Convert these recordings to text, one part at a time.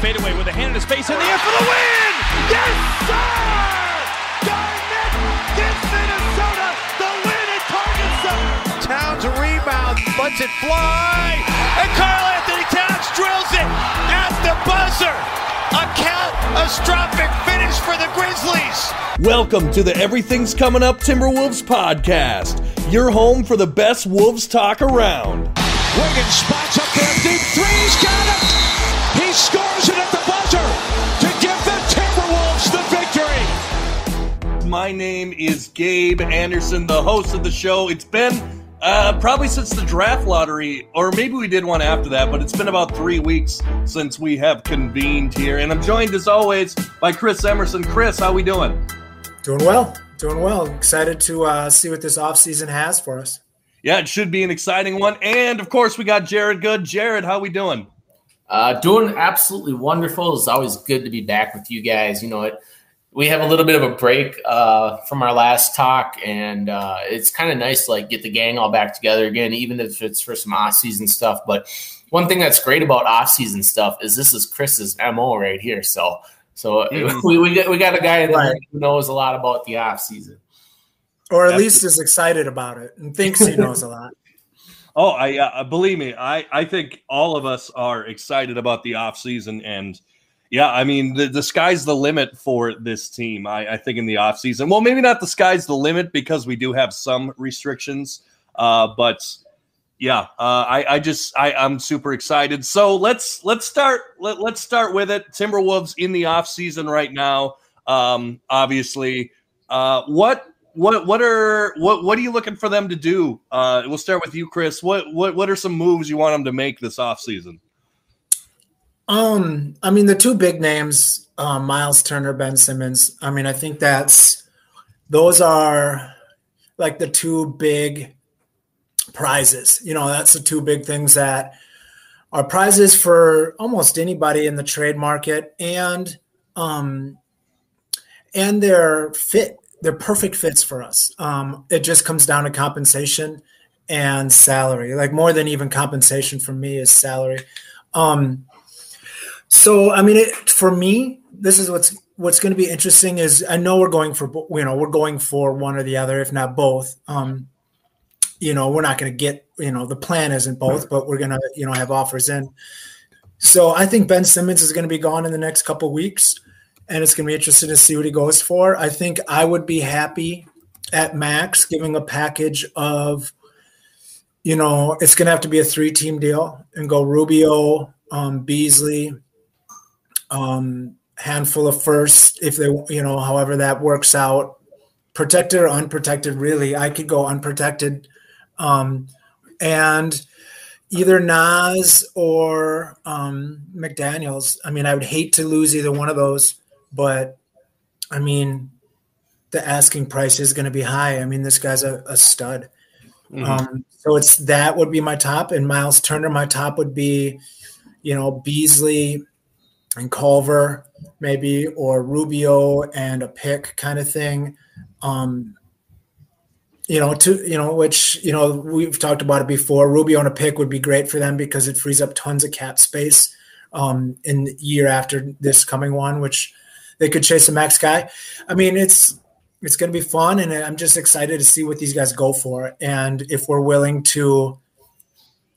fadeaway with a hand in his face in the air for the win! Yes, sir! Garnett gives Minnesota the win at Target Center! Towns a rebound, lets it fly, and Karl-Anthony Towns drills it at the buzzer. A catastrophic finish for the Grizzlies. Welcome to the Everything's Coming Up Timberwolves podcast, your home for the best Wolves talk around. Wiggins spots up there, deep three, he's got it. He scores My name is Gabe Anderson, the host of the show. It's been uh, probably since the draft lottery, or maybe we did one after that, but it's been about three weeks since we have convened here. And I'm joined as always by Chris Emerson. Chris, how we doing? Doing well, doing well. Excited to uh, see what this offseason has for us. Yeah, it should be an exciting one. And of course, we got Jared Good. Jared, how we doing? Uh, doing absolutely wonderful. It's always good to be back with you guys. You know, it, we have a little bit of a break uh, from our last talk, and uh, it's kind of nice to like get the gang all back together again, even if it's for some off season stuff. But one thing that's great about off season stuff is this is Chris's mo right here. So, so mm-hmm. we we got, we got a guy that right. knows a lot about the off season, or at least is excited about it and thinks he knows a lot. Oh, I uh, believe me. I I think all of us are excited about the off season and yeah, I mean, the, the sky's the limit for this team, I, I think, in the offseason. Well, maybe not the sky's the limit because we do have some restrictions. Uh, but yeah, uh, I, I just I, I'm super excited. So let's let's start let, let's start with it. Timberwolves in the offseason right now. Um, obviously. Uh, what what what are what what are you looking for them to do? Uh, we'll start with you, Chris. What what what are some moves you want them to make this offseason? Um, I mean, the two big names, um, Miles Turner, Ben Simmons. I mean, I think that's those are like the two big prizes. You know, that's the two big things that are prizes for almost anybody in the trade market, and um, and they're fit. They're perfect fits for us. Um, it just comes down to compensation and salary. Like more than even compensation for me is salary. Um, so, I mean, it, for me, this is what's what's going to be interesting is I know we're going for you know we're going for one or the other, if not both. Um, you know, we're not going to get you know the plan isn't both, but we're going to you know have offers in. So I think Ben Simmons is going to be gone in the next couple weeks, and it's going to be interesting to see what he goes for. I think I would be happy at max giving a package of, you know, it's going to have to be a three team deal and go Rubio, um, Beasley, um, handful of firsts if they you know however that works out. Protected or unprotected really i could go unprotected. Um, and either Naz or um, mcdaniels. I mean i would hate to lose either one of those but i mean the asking price is going to be high. I mean this guy's a, a stud. Mm-hmm. um, so it's that would be my top and miles turner my top would be you know beasley and Culver, maybe, or Rubio and a pick kind of thing. Um, you know, to you know, which you know we've talked about it before. Rubio and a pick would be great for them because it frees up tons of cap space um, in the year after this coming one, which they could chase a max guy. I mean, it's it's going to be fun, and I'm just excited to see what these guys go for, and if we're willing to,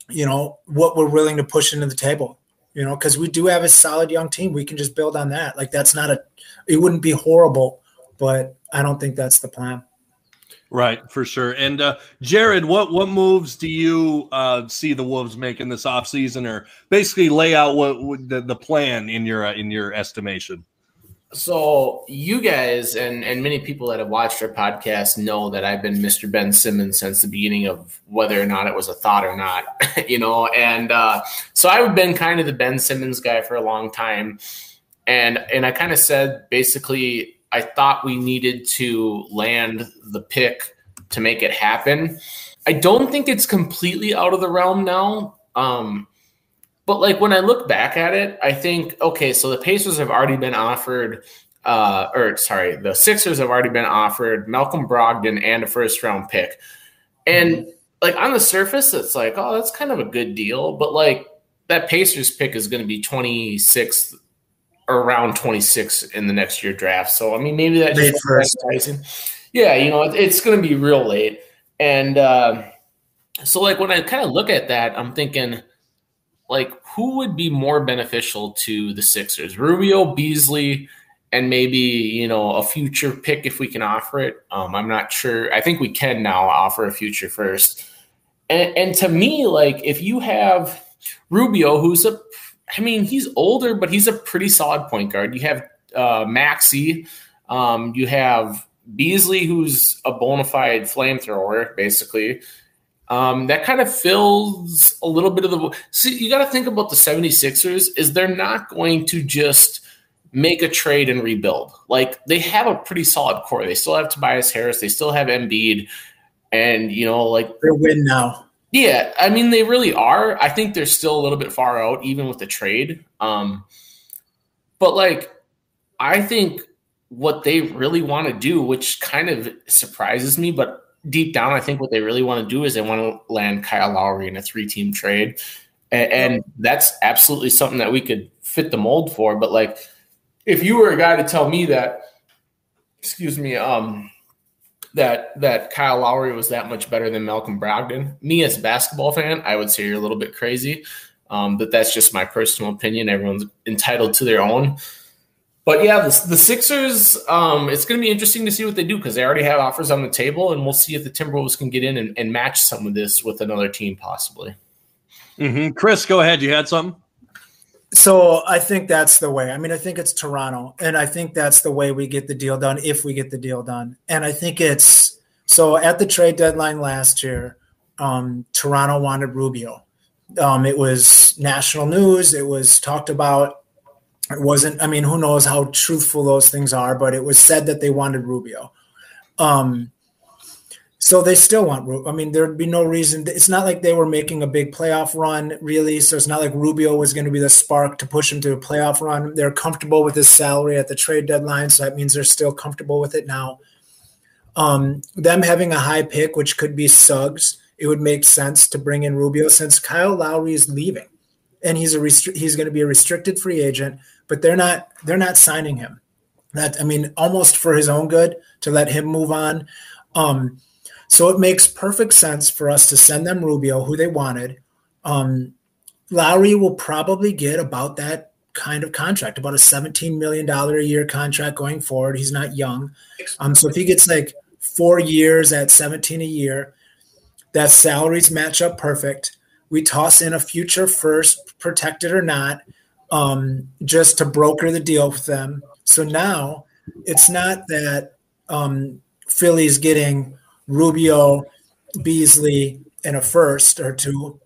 you know, what we're willing to push into the table you know, because we do have a solid young team. We can just build on that. Like that's not a, it wouldn't be horrible, but I don't think that's the plan. Right, for sure. And uh, Jared, what what moves do you uh, see the Wolves making this offseason, or basically lay out what, what the, the plan in your uh, in your estimation? So you guys and and many people that have watched our podcast know that I've been Mr. Ben Simmons since the beginning of whether or not it was a thought or not, you know. And uh, so I've been kind of the Ben Simmons guy for a long time, and and I kind of said basically I thought we needed to land the pick to make it happen. I don't think it's completely out of the realm now. Um, but like when I look back at it, I think okay, so the Pacers have already been offered, uh, or sorry, the Sixers have already been offered Malcolm Brogdon and a first round pick, and like on the surface, it's like oh, that's kind of a good deal, but like that Pacers pick is going to be 26th around 26 in the next year draft. So I mean, maybe that Late just first. yeah, you know, it, it's going to be real late, and uh, so like when I kind of look at that, I'm thinking like who would be more beneficial to the Sixers? Rubio, Beasley, and maybe you know a future pick if we can offer it. Um, I'm not sure. I think we can now offer a future first. And, and to me, like if you have Rubio, who's a, I mean, he's older, but he's a pretty solid point guard. You have uh, Maxey, um, you have Beasley, who's a bona fide flamethrower, basically. Um, that kind of fills a little bit of the. See, you got to think about the 76ers is they're not going to just make a trade and rebuild. Like they have a pretty solid core. They still have Tobias Harris. They still have Embiid, and you know, like they're win now. yeah, I mean they really are. I think they're still a little bit far out, even with the trade. Um, but like, I think what they really want to do, which kind of surprises me, but deep down, I think what they really want to do is they want to land Kyle Lowry in a three-team trade, and, and that's absolutely something that we could fit the mold for. But like, if you were a guy to tell me that, excuse me, um, that that Kyle Lowry was that much better than Malcolm Brogdon. Me as a basketball fan, I would say you're a little bit crazy, um, but that's just my personal opinion. Everyone's entitled to their own. But yeah, the, the Sixers, um, it's going to be interesting to see what they do because they already have offers on the table, and we'll see if the Timberwolves can get in and, and match some of this with another team, possibly. hmm Chris, go ahead. You had something? So I think that's the way. I mean, I think it's Toronto, and I think that's the way we get the deal done if we get the deal done. And I think it's so at the trade deadline last year, um, Toronto wanted Rubio. Um, it was national news. It was talked about. It wasn't. I mean, who knows how truthful those things are? But it was said that they wanted Rubio. Um, so they still want. Ru- I mean, there'd be no reason. It's not like they were making a big playoff run, really. So it's not like Rubio was going to be the spark to push them to a playoff run. They're comfortable with his salary at the trade deadline, so that means they're still comfortable with it now. Um, them having a high pick, which could be Suggs, it would make sense to bring in Rubio since Kyle Lowry is leaving, and he's a restri- he's going to be a restricted free agent. But they're not they're not signing him. That I mean, almost for his own good to let him move on. Um, so it makes perfect sense for us to send them Rubio, who they wanted. Um, Lowry will probably get about that kind of contract, about a $17 million a year contract going forward. He's not young. Um, so if he gets like four years at 17 a year, that salaries match up perfect. We toss in a future first, protected or not, um, just to broker the deal with them. So now it's not that um, Philly's getting Rubio, Beasley, and a first or two.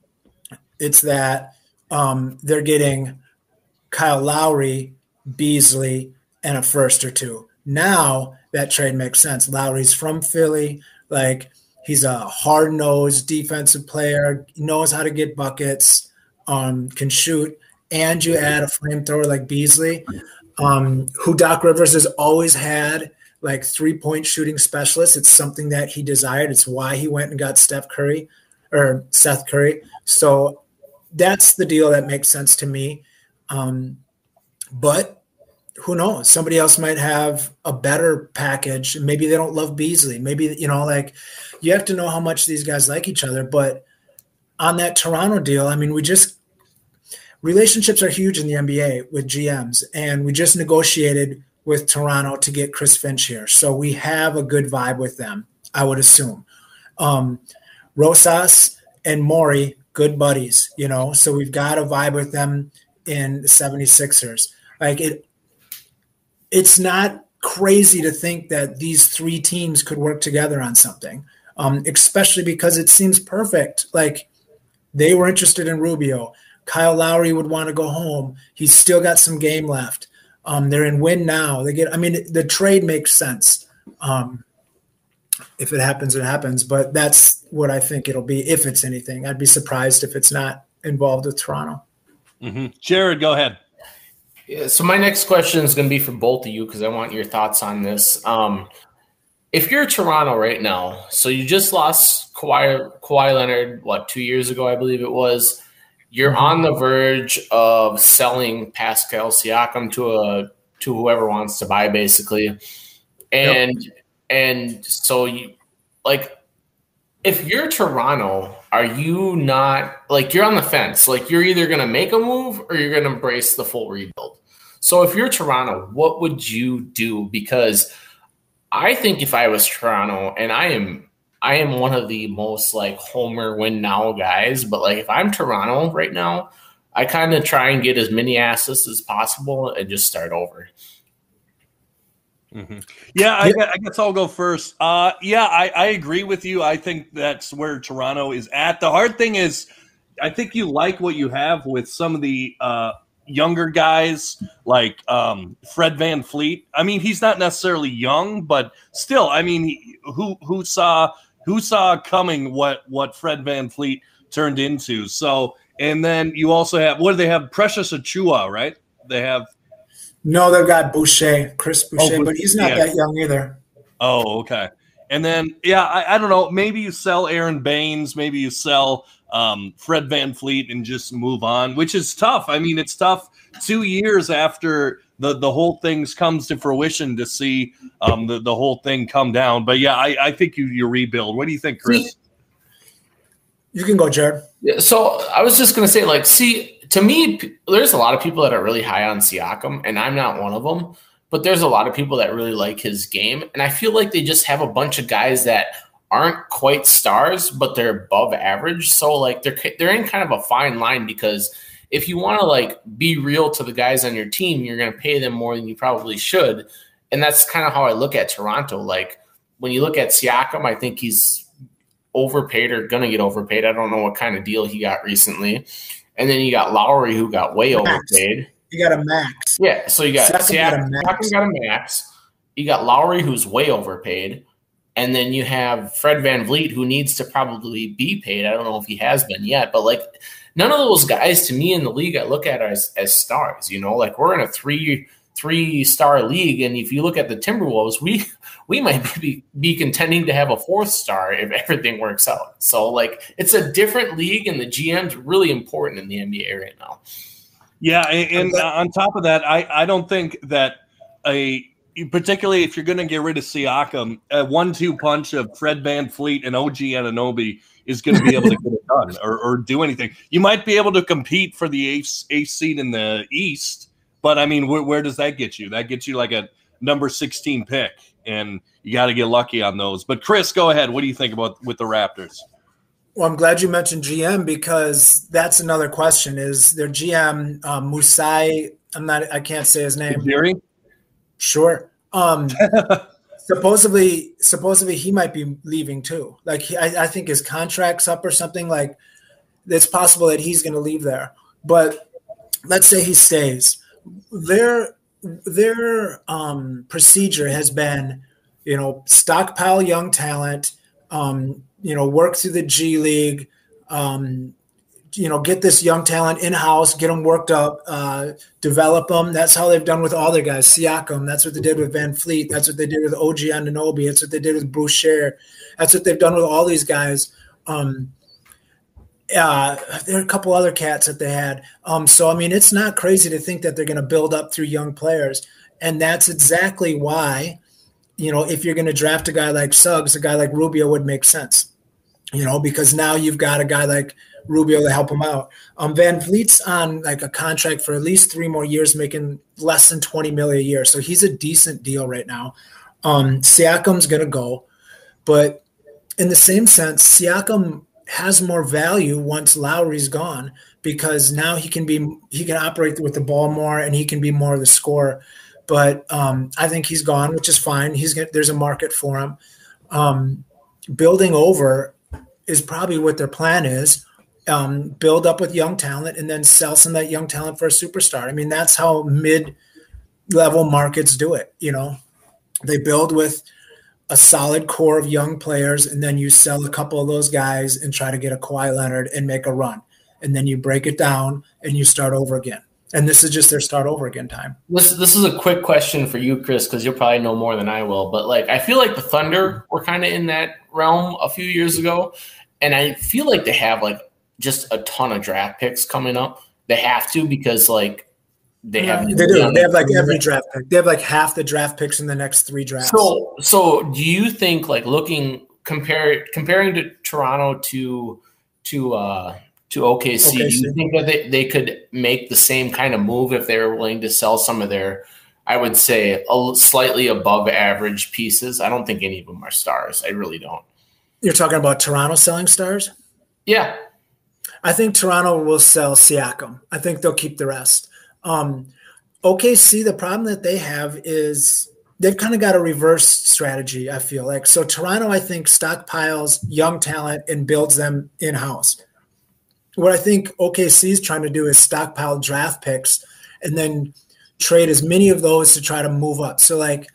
It's that um, they're getting Kyle Lowry, Beasley, and a first or two. Now that trade makes sense. Lowry's from Philly. Like he's a hard nosed defensive player, knows how to get buckets, um, can shoot. And you add a flamethrower like Beasley, um, who Doc Rivers has always had like three point shooting specialist. It's something that he desired. It's why he went and got Steph Curry or Seth Curry. So that's the deal that makes sense to me. Um, but who knows? Somebody else might have a better package. Maybe they don't love Beasley. Maybe, you know, like you have to know how much these guys like each other. But on that Toronto deal, I mean, we just relationships are huge in the NBA with GMs, and we just negotiated with Toronto to get Chris Finch here. So we have a good vibe with them, I would assume. Um, Rosas and Morey, good buddies, you know, so we've got a vibe with them in the 76ers. Like it, it's not crazy to think that these three teams could work together on something, um, especially because it seems perfect. Like they were interested in Rubio. Kyle Lowry would want to go home. He's still got some game left. Um, they're in win now. They get. I mean, the trade makes sense. Um, if it happens, it happens. But that's what I think it'll be. If it's anything, I'd be surprised if it's not involved with Toronto. hmm Jared, go ahead. Yeah, so my next question is going to be for both of you because I want your thoughts on this. Um, if you're Toronto right now, so you just lost Kawhi, Kawhi Leonard, what two years ago, I believe it was, You're on the verge of selling Pascal Siakam to a to whoever wants to buy, basically, and yep. and so you like if you're Toronto, are you not like you're on the fence? Like you're either going to make a move or you're going to embrace the full rebuild. So if you're Toronto, what would you do? Because I think if I was Toronto, and I am, I am one of the most like Homer win now guys. But like if I'm Toronto right now, I kind of try and get as many assets as possible and just start over. Mm-hmm. Yeah, I, I, guess I'll go first. Uh, yeah, I, I agree with you. I think that's where Toronto is at. The hard thing is, I think you like what you have with some of the uh, younger guys like um, Fred VanVleet. I mean, he's not necessarily young, but still, I mean, he, who who saw who saw coming what what Fred VanVleet turned into? So, and then you also have what do they have? Precious Achiuwa, right? They have no, they've got Boucher, Chris Boucher, oh, but he's not yeah. that young either. Oh, okay. And then, yeah, I, I, don't know. Maybe you sell Aron Baynes, Maybe you sell um, Fred VanVleet and just move on, which is tough. I mean, it's tough two years after the, the whole thing's comes to fruition to see um, the, the whole thing come down. But yeah, I, I think you, you rebuild. What do you think, Chris? You can go, Jared. Yeah, so I was just going to say, like, see, to me, there's a lot of people that are really high on Siakam, and I'm not one of them. But there's a lot of people that really like his game, and I feel like they just have a bunch of guys that aren't quite stars, but they're above average. So like they're they're in kind of a fine line because if you want to like be real to the guys on your team, you're going to pay them more than you probably should, and that's kind of how I look at Toronto. Like when you look at Siakam, I think he's overpaid or going to get overpaid. I don't know what kind of deal he got recently. And then you got Lowry, who got way max. overpaid. You got a max. Yeah, so you got Siakam, got, got a max. You got Lowry, who's way overpaid. And then you have Fred Van VanVleet, who needs to probably be paid. I don't know if he has been yet, but like none of those guys to me in the league I look at as, as stars. You know, like we're in a three three star league, and if you look at the Timberwolves, we we might be, be contending to have a fourth star if everything works out. So like it's a different league, and the GM's really important in the NBA right now. Yeah, and, and uh, on top of that, I I don't think that a particularly if you're going to get rid of Siakam, a one-two punch of Fred VanVleet and OG Anunoby is going to be able to get it done or, or do anything. You might be able to compete for the eighth, eighth seed in the East, but I mean, where, where does that get you? That gets you like a number 16 pick and you got to get lucky on those. But Chris, go ahead. What do you think about with the Raptors? Well, I'm glad you mentioned GM because that's another question. Is their GM um, Masai? I'm not. I can't say his name. Gary. Sure. Um, supposedly, supposedly he might be leaving too. Like he, I, I think his contract's up or something. Like it's possible that he's going to leave there. But let's say he stays. Their their um, procedure has been, you know, stockpile young talent, um, you know, work through the G League, um, you know, get this young talent in house, get them worked up, uh, develop them. That's how they've done with all their guys. Siakam, that's what they did with VanVleet. That's what they did with OG Anunoby. That's what they did with Bruce Boucher. That's what they've done with all these guys. Um, uh, there are a couple other cats that they had. Um, so I mean, it's not crazy to think that they're going to build up through young players, and that's exactly why, you know, if you're going to draft a guy like Suggs, a guy like Rubio would make sense, you know, because now you've got a guy like Rubio to help him out. Um, VanVleet's on like a contract for at least three more years, making less than twenty million a year, so he's a decent deal right now. Um, Siakam's going to go, but in the same sense, Siakam has more value once Lowry's gone because now he can be he can operate with the ball more and he can be more of the scorer. But um, I think he's gone, which is fine. He's gonna, there's a market for him. Um, building over is probably what their plan is. Um, build up with young talent and then sell some of that young talent for a superstar. I mean, that's how mid level markets do it. You know, they build with a solid core of young players, and then you sell a couple of those guys and try to get a Kawhi Leonard and make a run. And then you break it down and you start over again. And this is just their start over again time. This this is a quick question for you, Chris, because you'll probably know more than I will. But like, I feel like the Thunder were kind of in that realm a few years ago, and I feel like they have like just a ton of draft picks coming up. They have to because like they have they do. They have like every draft pick. They have like half the draft picks in the next three drafts. So so do you think like looking compare comparing to Toronto to to uh to OKC, OKC. do you think that they, they could make the same kind of move if they were willing to sell some of their I would say a slightly above average pieces. I don't think any of them are stars. I really don't. You're talking about Toronto selling stars? Yeah. I think Toronto will sell Siakam. I think they'll keep the rest. Um, OKC, the problem that they have is they've kind of got a reverse strategy, I feel like. So Toronto, I think, stockpiles young talent and builds them in house. What I think OKC is trying to do is stockpile draft picks and then trade as many of those to try to move up. So, like,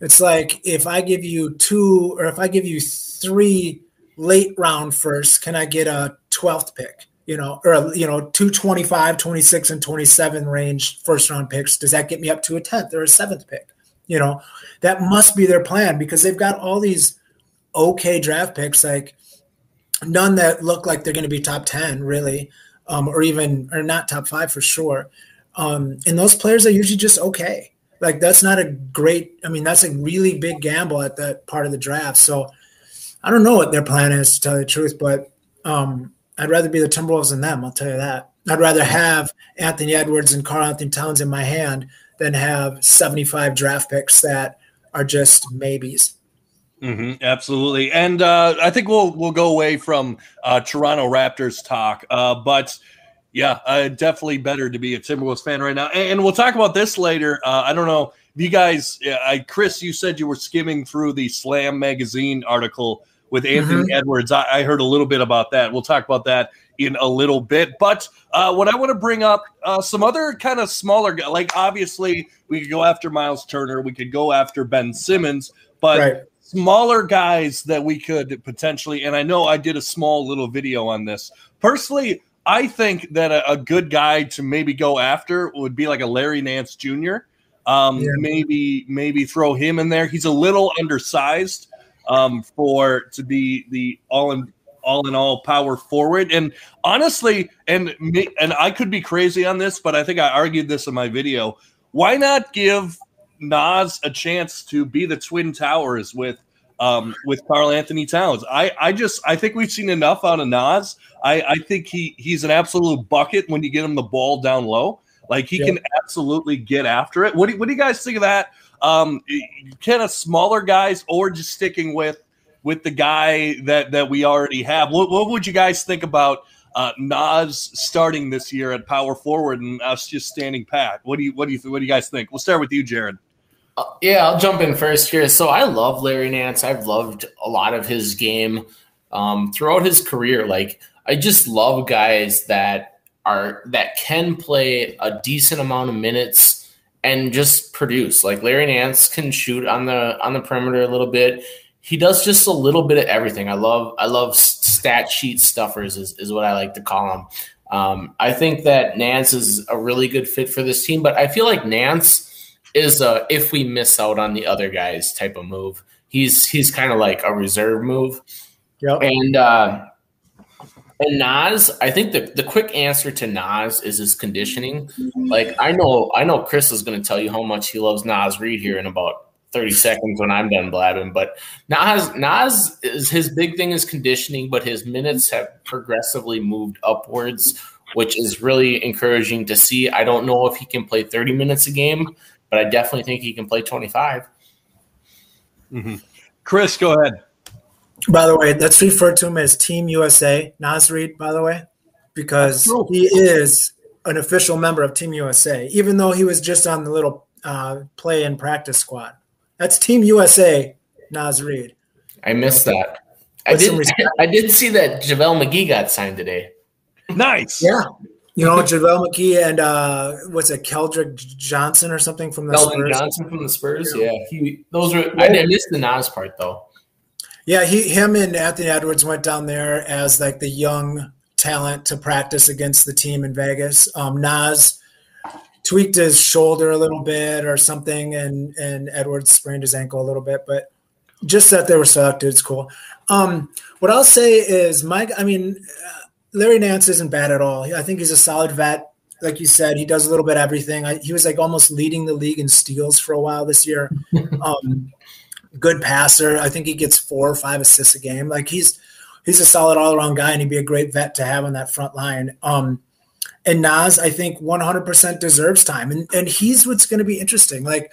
it's like if I give you two or if I give you three late round first, can I get a 12th pick? You know, or, you know, 225, 26, and 27 range first round picks. Does that get me up to a 10th or a seventh pick? You know, that must be their plan because they've got all these okay draft picks, like none that look like they're going to be top 10, really, um, or even, or not top five for sure. Um, and those players are usually just okay. Like that's not a great. I mean, that's a really big gamble at that part of the draft. So I don't know what their plan is to tell you the truth, but um, I'd rather be the Timberwolves than them. I'll tell you that. I'd rather have Anthony Edwards and Karl-Anthony Towns in my hand than have 75 draft picks that are just maybes. Mm-hmm, absolutely, and uh, I think we'll we'll go away from uh, Toronto Raptors talk, uh, but yeah, uh, definitely better to be a Timberwolves fan right now. And, and we'll talk about this later. Uh, I don't know you guys, I, Chris, you said you were skimming through the Slam magazine article with Anthony mm-hmm. Edwards. I, I, heard a little bit about that. We'll talk about that in a little bit. But uh, what I want to bring up, uh, some other kind of smaller, guy, like obviously we could go after Miles Turner, we could go after Ben Simmons, but. Right. Smaller guys that we could potentially, and I know I did a small little video on this. Personally, I think that a, a, good guy to maybe go after would be like a Larry Nance Jr. Um, yeah. Maybe maybe throw him in there. He's a little undersized um, for to be the all in all in all power forward. And honestly, and me, and I could be crazy on this, but I think I argued this in my video. Why not give Naz a chance to be the twin towers with um, with Karl-Anthony Towns. I, I just I think we've seen enough out of Naz. I, I think he he's an absolute bucket when you get him the ball down low. Like he can absolutely get after it. What do, what do you guys think of that? Um, kind of smaller guys, or just sticking with with the guy that that we already have. What, what would you guys think about uh, Naz starting this year at power forward and us just standing pat? What do you what do you what do you guys think? We'll start with you, Jared. Uh, yeah, I'll jump in first here. So I love Larry Nance. I've loved a lot of his game um, throughout his career. Like I just love guys that are that can play a decent amount of minutes and just produce. Like Larry Nance can shoot on the on the perimeter a little bit. He does just a little bit of everything. I love I love stat sheet stuffers is, is what I like to call them. Um, I think that Nance is a really good fit for this team, but I feel like Nance is a if we miss out on the other guys type of move. He's he's kind of like a reserve move. Yep. And uh and Naz, I think the, the quick answer to Naz is his conditioning. Like I know I know Chris is gonna tell you how much he loves Naz Reid here in about 30 seconds when I'm done blabbing. But Nas Naz is his big thing is conditioning, but his minutes have progressively moved upwards, which is really encouraging to see. I don't know if he can play 30 minutes a game, but I definitely think he can play 25. Mm-hmm. Chris, go ahead. By the way, let's refer to him as Team USA, Naz Reid, by the way, because he is an official member of Team USA, even though he was just on the little uh, play and practice squad. That's Team USA, Naz Reid. I missed that. I did, I did see that JaVale McGee got signed today. Nice. Yeah. You know, JaVale McGee and uh, what's it, Keldrick Johnson or something from the Keldrick Spurs. Johnson from the Spurs. Yeah, he those were. I, I missed the Naz part though. Yeah, he, him, and Anthony Edwards went down there as like the young talent to practice against the team in Vegas. Um, Naz tweaked his shoulder a little bit or something, and and Edwards sprained his ankle a little bit, but just that they were selected, it's cool. Um, what I'll say is, Mike. I mean. Uh, Larry Nance isn't bad at all. I think he's a solid vet. Like you said, he does a little bit of everything. I, he was like almost leading the league in steals for a while this year. um, good passer. I think he gets four or five assists a game. Like he's he's a solid all around guy, and he'd be a great vet to have on that front line. Um, and Naz, I think 100% deserves time, and and he's what's going to be interesting. Like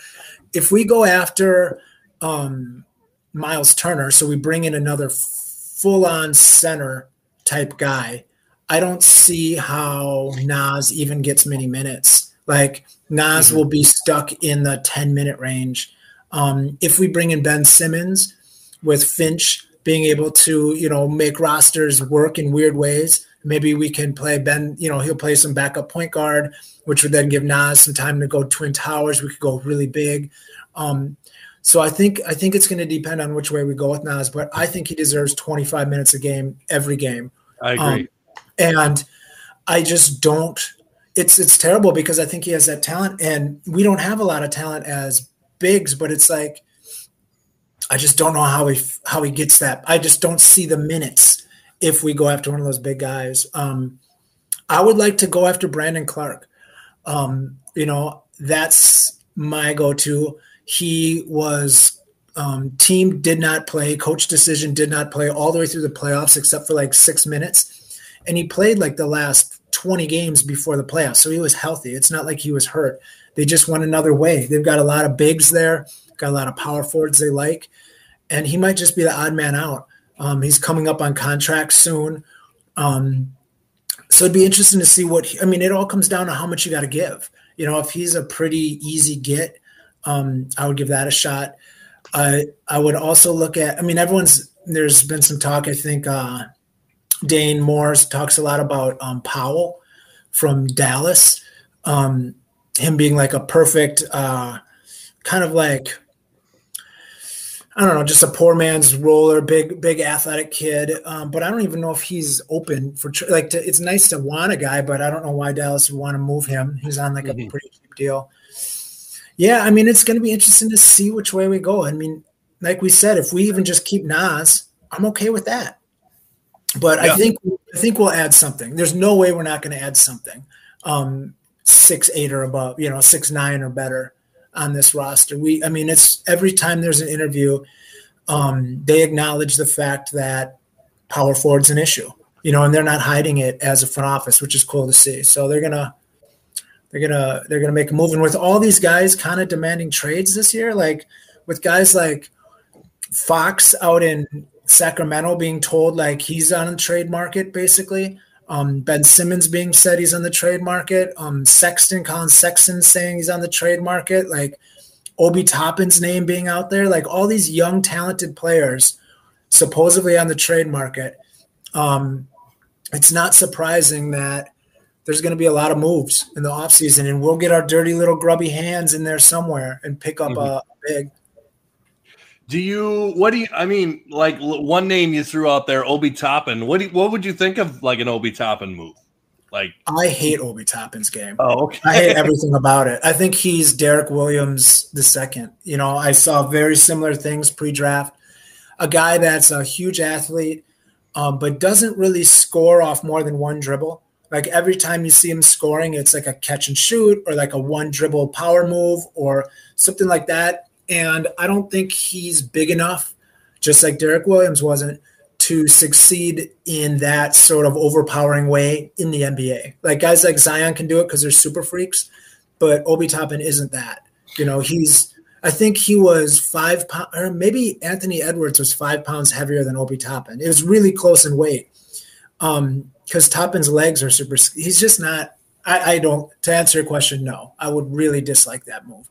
if we go after um, Miles Turner, so we bring in another full on center type guy. I don't see how Naz even gets many minutes. Like Naz mm-hmm. will be stuck in the 10 minute range. Um, if we bring in Ben Simmons with Finch being able to, you know, make rosters work in weird ways, maybe we can play Ben, you know, he'll play some backup point guard, which would then give Naz some time to go twin towers. We could go really big. Um, so I think I think it's going to depend on which way we go with Naz, but I think he deserves 25 minutes a game every game. I agree. Um, and I just don't. It's it's terrible because I think he has that talent, and we don't have a lot of talent as bigs. But it's like I just don't know how he how he gets that. I just don't see the minutes if we go after one of those big guys. Um, I would like to go after Brandon Clarke. Um, you know, that's my go-to. He was um, team did not play, coach decision did not play all the way through the playoffs except for like six minutes. And he played like the last 20 games before the playoffs. So he was healthy. It's not like he was hurt. They just went another way. They've got a lot of bigs there, got a lot of power forwards they like. And he might just be the odd man out. Um, he's coming up on contract soon. Um, so it'd be interesting to see what, he, I mean, it all comes down to how much you got to give. You know, if he's a pretty easy get, um, I would give that a shot. I I would also look at. I mean, everyone's there's been some talk. I think uh, Dane Morris talks a lot about um, Powell from Dallas, um, him being like a perfect uh, kind of like I don't know, just a poor man's roller, big big athletic kid. Um, but I don't even know if he's open for like. To, it's nice to want a guy, but I don't know why Dallas would want to move him. He's on like mm-hmm. a pretty cheap deal yeah, I mean, it's going to be interesting to see which way we go. I mean, like we said, if we even just keep Naz, I'm okay with that. But yeah. I think I think we'll add something. There's no way we're not going to add something. Um, six eight or above, you know, six nine or better on this roster. We, I mean, it's every time there's an interview, um, they acknowledge the fact that power forward's an issue, you know, and they're not hiding it as a front office, which is cool to see. So they're gonna they're gonna they're gonna make a move. And with all these guys kind of demanding trades this year, like with guys like Fox out in Sacramento being told like he's on the trade market basically. Um, ben Simmons being said he's on the trade market. Um, Sexton, Collin Sexton saying he's on the trade market. Like Obi Toppin's name being out there. Like all these young talented players supposedly on the trade market. Um, it's not surprising that there's going to be a lot of moves in the offseason, and we'll get our dirty little grubby hands in there somewhere and pick up mm-hmm. a big. Do you? What do you? I mean, like one name you threw out there, Obi Toppin. What do? You, what would you think of like an Obi Toppin move? Like I hate Obi Toppin's game. Oh, okay. I hate everything about it. I think he's Derrick Williams the second. You know, I saw very similar things pre-draft. A guy that's a huge athlete, um, but doesn't really score off more than one dribble. Like every time you see him scoring, it's like a catch and shoot or like a one dribble power move or something like that. And I don't think he's big enough, just like Derrick Williams wasn't, to succeed in that sort of overpowering way in the NBA. Like guys like Zion can do it because they're super freaks, but Obi Toppin isn't that. You know, he's I think he was five pounds, or maybe Anthony Edwards was five pounds heavier than Obi Toppin. It was really close in weight. Um, because Toppin's legs are super. He's just not. I, I don't. To answer your question, no, I would really dislike that move.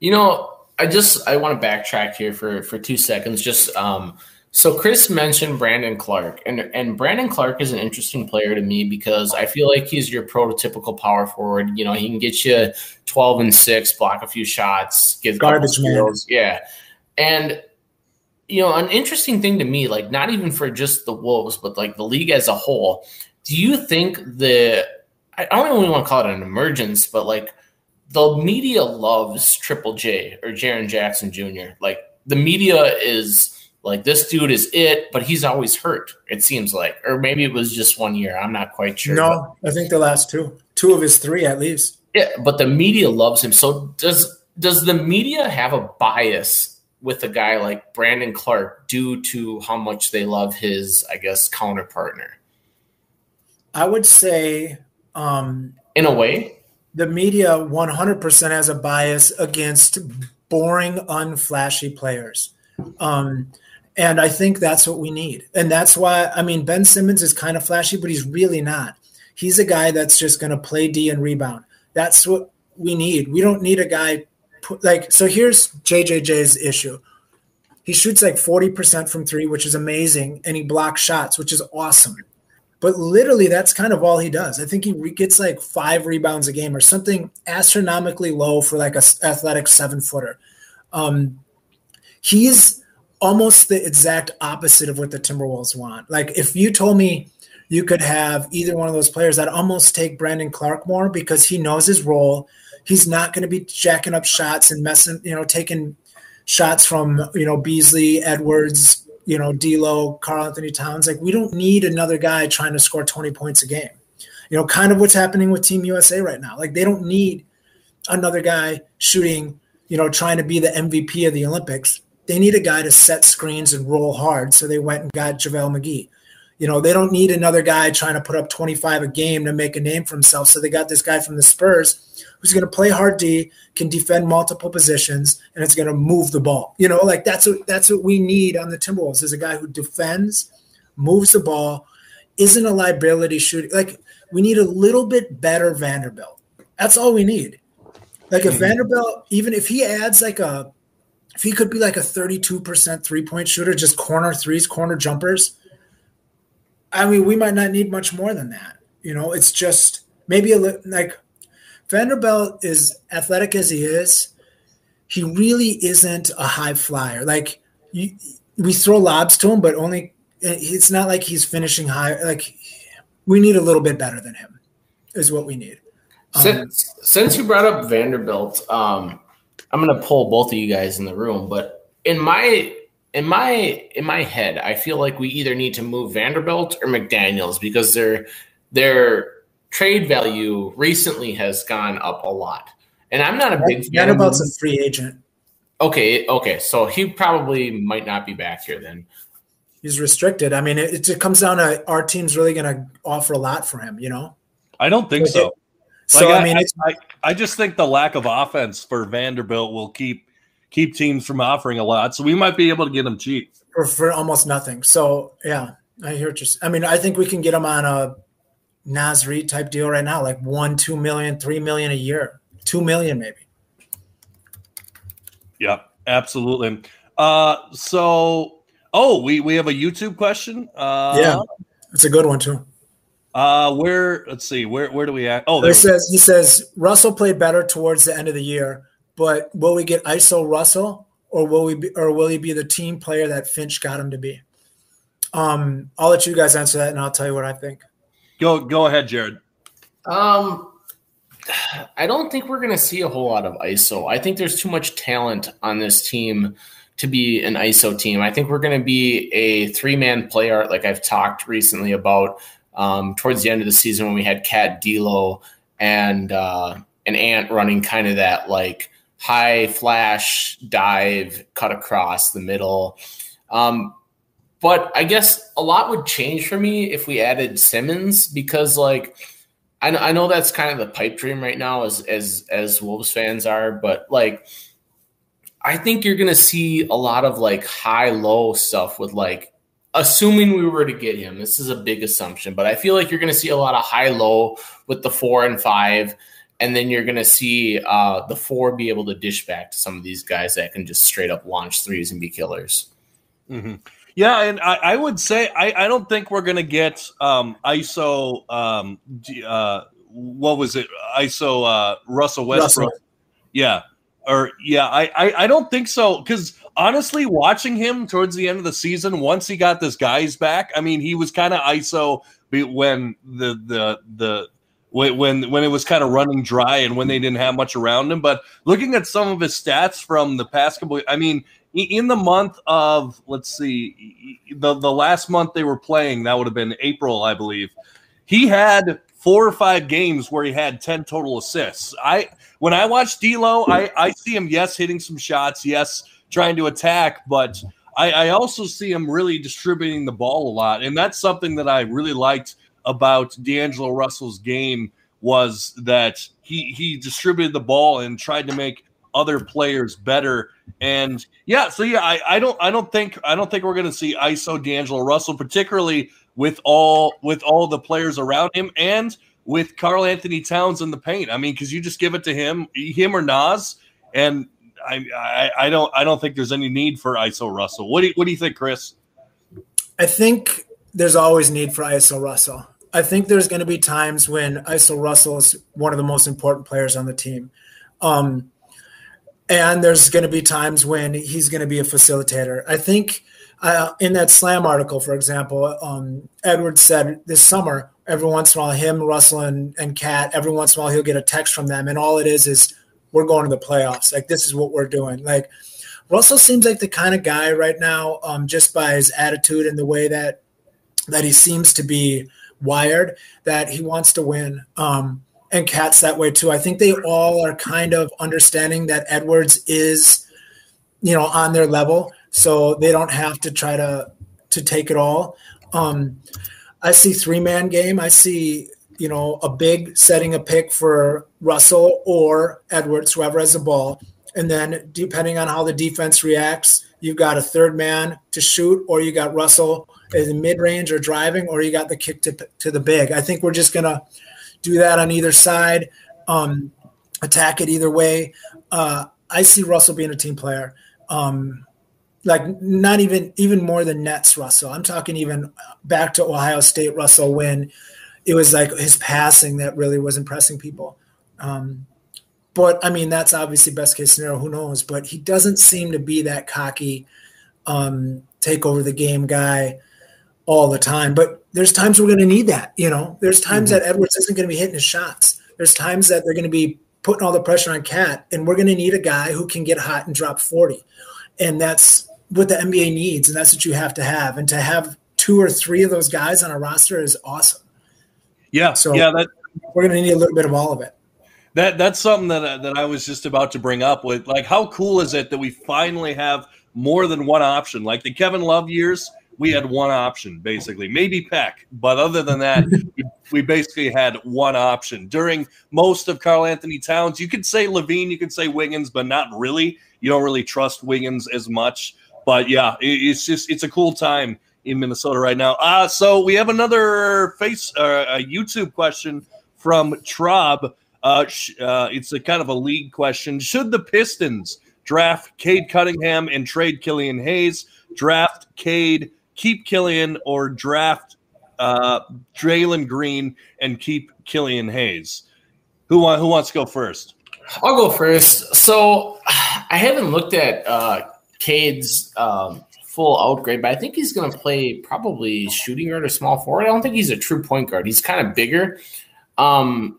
You know, I just I want to backtrack here for for two seconds. Just um, so Chris mentioned Brandon Clarke, and and Brandon Clarke is an interesting player to me because I feel like he's your prototypical power forward. You know, he can get you twelve and six, block a few shots, give garbage man. Yeah, and you know, an interesting thing to me, like not even for just the Wolves, but like the league as a whole, do you think the I don't even want to call it an emergence, but like the media loves Triple J or Jaren Jackson Jr. Like the media is Like this dude is it, but he's always hurt. It seems like, or maybe it was just one year. I'm not quite sure. No, I think the last two, two of his three at least. Yeah, but the media loves him. So does does the media have a bias with a guy like Brandon Clarke due to how much they love his, I guess, counterpartner? I would say, um, in a way, the media 100% has a bias against boring, unflashy players. Um, and I think that's what we need. And that's why, I mean, Ben Simmons is kind of flashy, but he's really not. He's a guy that's just going to play D and rebound. That's what we need. We don't need a guy like, so here's JJJ's issue. He shoots like 40% from three, which is amazing. And he blocks shots, which is awesome. But literally, that's kind of all he does. I think he gets like five rebounds a game or something astronomically low for like a athletic seven footer. Um, he's almost the exact opposite of what the Timberwolves want. Like if you told me you could have either one of those players, I'd almost take Brandon Clarke more because he knows his role. He's not going to be jacking up shots and messing, you know, taking shots from you know Beasley, Edwards, you know, D'Lo, Karl-Anthony Towns. Like we don't need another guy trying to score 20 points a game. You know, kind of what's happening with Team USA right now. Like they don't need another guy shooting, you know, trying to be the MVP of the Olympics they need a guy to set screens and roll hard. So they went and got JaVale McGee. You know, they don't need another guy trying to put up 25 a game to make a name for himself. So they got this guy from the Spurs who's going to play hard D, can defend multiple positions, and it's going to move the ball. You know, like that's what that's what we need on the Timberwolves is a guy who defends, moves the ball, isn't a liability shooter. Like we need a little bit better Vanderbilt. That's all we need. Like if mm-hmm. Vanderbilt, even if he adds like a if he could be like a 32% three point shooter, just corner threes, corner jumpers, I mean, we might not need much more than that. You know, it's just maybe a li- like Vanderbilt is athletic as he is. He really isn't a high flyer. Like you, we throw lobs to him, but only it's not like he's finishing high. Like we need a little bit better than him, is what we need. Um, since, since you brought up Vanderbilt, um, I'm going to pull both of you guys in the room, but in my in my in my head, I feel like we either need to move Vanderbilt or McDaniel's because their their trade value recently has gone up a lot. And I'm not a big fan of Vanderbilt's a free agent. Okay, okay, so he probably might not be back here then. He's restricted. I mean, it, it comes down to our team's really going to offer a lot for him. You know. I don't think so. So like, I, I, mean, I, I, I just think the lack of offense for Vanderbilt will keep keep teams from offering a lot. So we might be able to get them cheap for, for almost nothing. So yeah, I hear just. I mean, I think we can get them on a Naz Reid type deal right now, like one, two million, three million a year, two million maybe. Yeah, absolutely. Uh, so oh, we we have a YouTube question. Uh, yeah, it's a good one too. Uh, where let's see, where where do we at? Oh, there it says he says Russell played better towards the end of the year, but will we get ISO Russell or will we be, or will he be the team player that Finch got him to be? Um, I'll let you guys answer that, and I'll tell you what I think. Go go ahead, Jared. Um, I don't think we're going to see a whole lot of ISO. I think there's too much talent on this team to be an ISO team. I think we're going to be a three man play art, like I've talked recently about um, towards the end of the season when we had KAT D'Lo and uh, an Ant running kind of that like high flash dive cut across the middle. Um, but I guess a lot would change for me if we added Simmons because like I, I know that's kind of the pipe dream right now as as as Wolves fans are, but like I think you're gonna see a lot of like high low stuff with like assuming we were to get him, this is a big assumption, but I feel like you're to see a lot of high low with the four and five. And then you're going to see uh, the four be able to dish back to some of these guys that can just straight up launch threes and be killers. Mm-hmm. Yeah, and I, I, would say I, I don't think we're going to get um, ISO. Um, uh, what was it? ISO uh, Russell Westbrook. Russell. Yeah, or yeah, I, I, I don't think so because honestly, watching him towards the end of the season, once he got this guys back, I mean, he was kind of ISO when the the the when when, when it was kind of running dry and when they didn't have much around him. But looking at some of his stats from the past couple, I mean, in the month of let's see, the the last month they were playing, that would have been April, I believe. He had four or five games where he had 10 total assists. I when I watch D'Lo, I, I see him, yes, hitting some shots, yes, trying to attack, but I, I also see him really distributing the ball a lot. And that's something that I really liked about D'Angelo Russell's game was that he he distributed the ball and tried to make other players better. And yeah, so yeah, I, I don't I don't think I don't think we're gonna see ISO D'Angelo Russell, particularly with all with all the players around him and with Karl-Anthony Towns in the paint. I mean, because you just give it to him, him or Naz, and I, I, I don't I don't think there's any need for ISO Russell. What do you, what do you think, Chris? I think there's always need for ISO Russell. I think there's going to be times when ISO Russell is one of the most important players on the team. Um, and there's going to be times when he's going to be a facilitator. I think uh, in that Slam article, for example, um, Edwards said this summer, every once in a while, him, Russell, and, and KAT, every once in a while, he'll get a text from them. And all it is is, we're going to the playoffs. Like, this is what we're doing. Like, Russell seems like the kind of guy right now, um, just by his attitude and the way that that he seems to be wired, that he wants to win. Um, and KAT's that way too. I think they all are kind of understanding that Edwards is, you know, on their level, so they don't have to try to to take it all. Um, I see three man game. I see you know a big setting a pick for Russell or Edwards, whoever has the ball, and then depending on how the defense reacts, you've got a third man to shoot, or you got Russell in mid range or driving, or you got the kick to to the big. I think we're just gonna do that on either side, um, attack it either way. Uh, I see Russell being a team player. Um, like not even even more than Nets Russell. I'm talking even back to Ohio State Russell when it was like his passing that really was impressing people. Um, but I mean, that's obviously best case scenario. Who knows? But he doesn't seem to be that cocky, um, take over the game guy all the time. But there's times we're going to need that. You know, there's times mm-hmm. that Edwards isn't going to be hitting his shots. There's times that they're going to be putting all the pressure on KAT, and we're going to need a guy who can get hot and drop 40. And that's what the NBA needs, and that's what you have to have. And to have two or three of those guys on a roster is awesome. Yeah. So yeah, that we're going to need a little bit of all of it. That that's something that that I was just about to bring up with like how cool is it that we finally have more than one option? Like the Kevin Love years, we had one option basically, maybe Pek, but other than that, we basically had one option. During most of Karl-Anthony Towns, you could say LaVine, you could say Wiggins, but not really. You don't really trust Wiggins as much. But yeah, it's just it's a cool time in Minnesota right now. Uh, so we have another face uh, a YouTube question from Traub. Uh, sh- uh, it's a kind of a league question. Should the Pistons draft Cade Cunningham and trade Killian Hayes? Draft Cade keep Killian or draft uh, Jalen Green and keep Killian Hayes? Who want, who wants to go first? I'll go first. So I haven't looked at uh, Cade's um, full outgrade, but I think he's going to play probably shooting guard or small forward. I don't think he's a true point guard. He's kind of bigger. Um,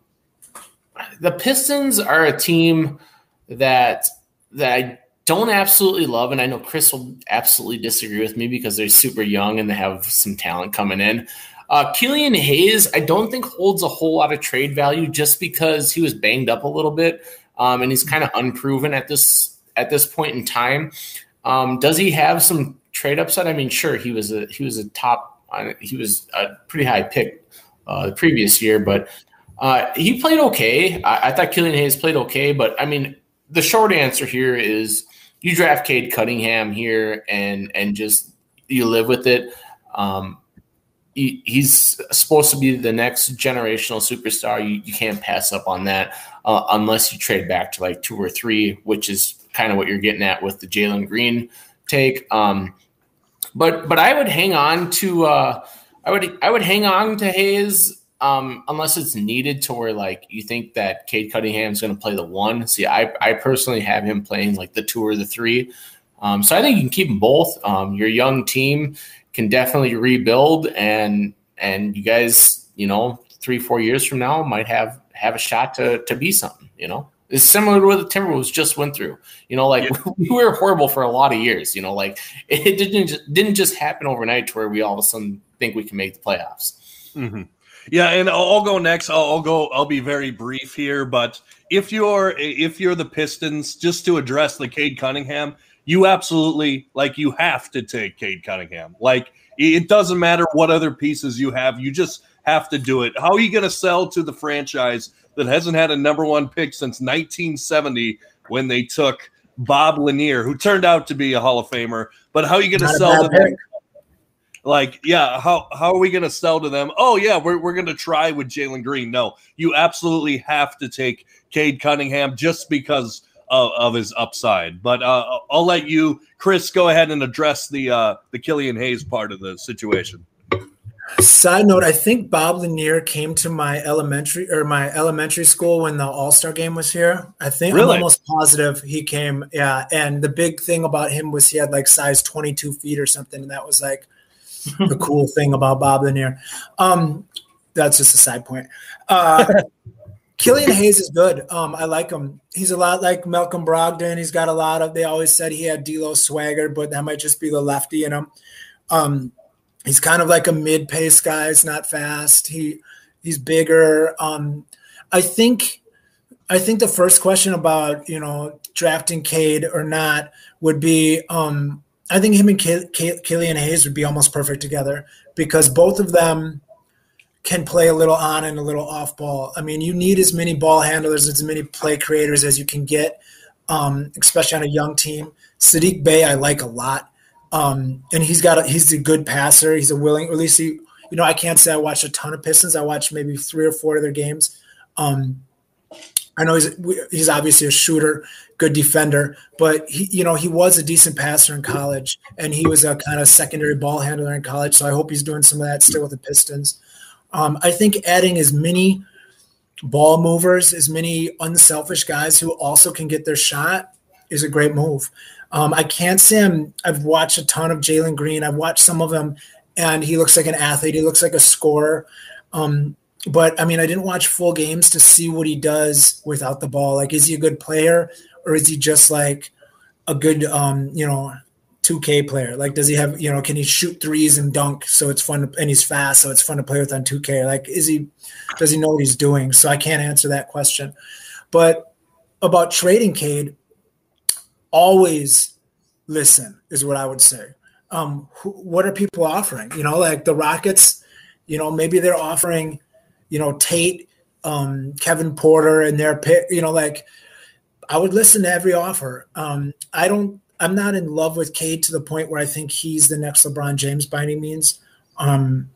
the Pistons are a team that that I don't absolutely love, and I know Chris will absolutely disagree with me because they're super young and they have some talent coming in. Uh, Killian Hayes, I don't think holds a whole lot of trade value just because he was banged up a little bit, um, and he's kind of unproven at this at this point in time. Um, does he have some trade upside? I mean, sure, he was a he was a top, uh, he was a pretty high pick uh, the previous year, but uh, he played okay. I, I thought Killian Hayes played okay, but I mean, the short answer here is you draft Cade Cunningham here and and just you live with it. Um, he, he's supposed to be the next generational superstar. You, you can't pass up on that uh, unless you trade back to like two or three, which is kind of what you're getting at with the Jalen Green take. Um, but but I would hang on to uh, I would I would hang on to Hayes um, unless it's needed to where like you think that Cade Cunningham is going to play the one. See, I, I personally have him playing like the two or the three. Um, so I think you can keep them both. Um, your young team can definitely rebuild, and and you guys, you know, three, four years from now might have have a shot to to be something. You know, it's similar to what the Timberwolves just went through. You know, like yeah. we were horrible for a lot of years. You know, like it didn't just, didn't just happen overnight to where we all of a sudden think we can make the playoffs. Mm-hmm. Yeah, and I'll go next. I'll, I'll, go. I'll be very brief here, but if you're if you're the Pistons, just to address the Cade Cunningham, you absolutely like you have to take Cade Cunningham. Like it doesn't matter what other pieces you have, you just have to do it. How are you going to sell to the franchise that hasn't had a number one pick since 1970 when they took Bob Lanier, who turned out to be a Hall of Famer? But how are you going to sell to them? Like, yeah, how how are we going to sell to them? Oh, yeah, we're, we're going to try with Jalen Green. No, you absolutely have to take Cade Cunningham just because of, of his upside. But uh, I'll let you, Chris, go ahead and address the uh, the Killian Hayes part of the situation. Side note: I think Bob Lanier came to my elementary or my elementary school when the All Star game was here. I think really? I'm almost positive he came. Yeah, and the big thing about him was he had like size 22 feet or something, and that was like the cool thing about Bob Lanier. Um, that's just a side point. Uh, Killian Hayes is good. Um, I like him. He's a lot like Malcolm Brogdon. He's got a lot of. They always said he had D'Lo swagger, but that might just be the lefty in him. Um, he's kind of like a mid-pace guy. He's not fast. He he's bigger. Um, I think. I think the first question about you know drafting Cade or not would be um, I think him and Killian Hayes would be almost perfect together because both of them can play a little on and a little off ball. I mean, you need as many ball handlers, as many play creators as you can get, um, especially on a young team. Saddiq Bey, I like a lot, um, and he's got a, he's a good passer. He's a willing, or at least he, you know, I can't say I watched a ton of Pistons. I watched maybe three or four of their games. Um, I know he's he's obviously a shooter, good defender, but he you know he was a decent passer in college, and he was a kind of secondary ball handler in college. So I hope he's doing some of that still with the Pistons. Um, I think adding as many ball movers, as many unselfish guys who also can get their shot is a great move. Um, I can't say I'm, I've watched a ton of Jalen Green. I've watched some of him, and he looks like an athlete. He looks like a scorer. Um, but I mean, I didn't watch full games to see what he does without the ball. Like, is he a good player or is he just like a good, um, you know, 2K player? Like, does he have, you know, can he shoot threes and dunk? So it's fun to, and he's fast, so it's fun to play with on 2K. Like, is he, does he know what he's doing? So I can't answer that question. But about trading Cade, always listen is what I would say. Um, wh- what are people offering? You know, like the Rockets, you know, maybe they're offering you know, Tate, um, Kevin Porter, and their pick, you know, like I would listen to every offer. Um, I don't, I'm not in love with Cade to the point where I think he's the next LeBron James by any means. Um,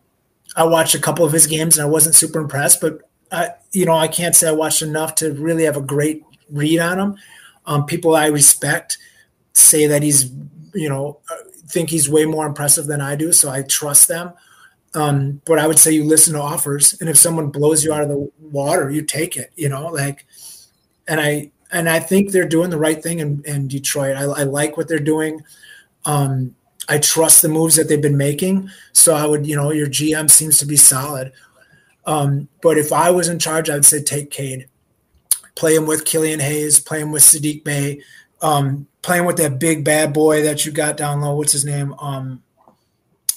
I watched a couple of his games and I wasn't super impressed, but I, you know, I can't say I watched enough to really have a great read on him. Um, people I respect say that he's, you know, uh, think he's way more impressive than I do, so I trust them. Um, but I would say you listen to offers, and if someone blows you out of the water, you take it. You know, like, and I and I think they're doing the right thing in, in Detroit. I, I like what they're doing. Um, I trust the moves that they've been making. So I would, you know, your GM seems to be solid. Um, but if I was in charge, I would say take Cade, play him with Killian Hayes, play him with Saddiq Bey, um, playing with that big bad boy that you got down low. What's his name? Um,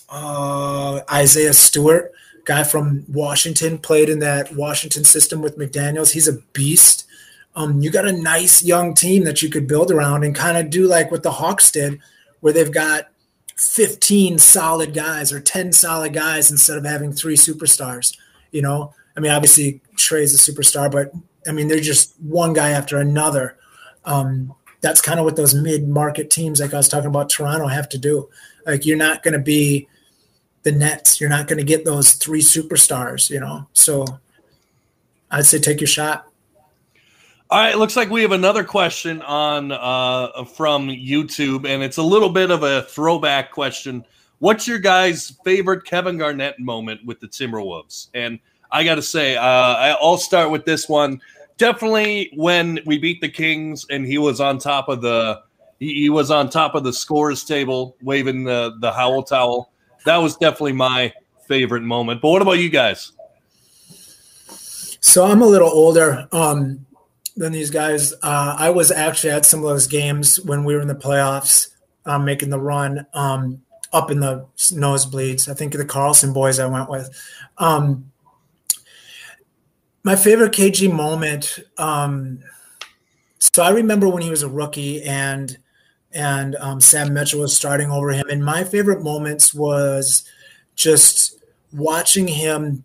uh, Isaiah Stewart, guy from Washington, played in that Washington system with McDaniels. He's a beast. Um, you got a nice young team that you could build around and kind of do like what the Hawks did, where they've got 15 solid guys or 10 solid guys instead of having three superstars. You know, I mean, obviously Trae's a superstar, but I mean, they're just one guy after another. Um, that's kind of what those mid-market teams, like I was talking about Toronto, have to do. Like, you're not going to be the Nets. You're not going to get those three superstars, you know. So I'd say take your shot. All right, looks like we have another question on uh, from YouTube, and it's a little bit of a throwback question. What's your guys' favorite Kevin Garnett moment with the Timberwolves? And I got to say, uh, I'll start with this one. Definitely when we beat the Kings, and he was on top of the he, he was on top of the scores table, waving the the Howl towel that was definitely my favorite moment. But what about you guys? So I'm a little older um, than these guys. Uh, I was actually at some of those games when we were in the playoffs, um, making the run um, up in the nosebleeds. I think the Carlson boys I went with. Um, my favorite KG moment. Um, so I remember when he was a rookie and and um, Sam Mitchell was starting over him. And my favorite moments was just watching him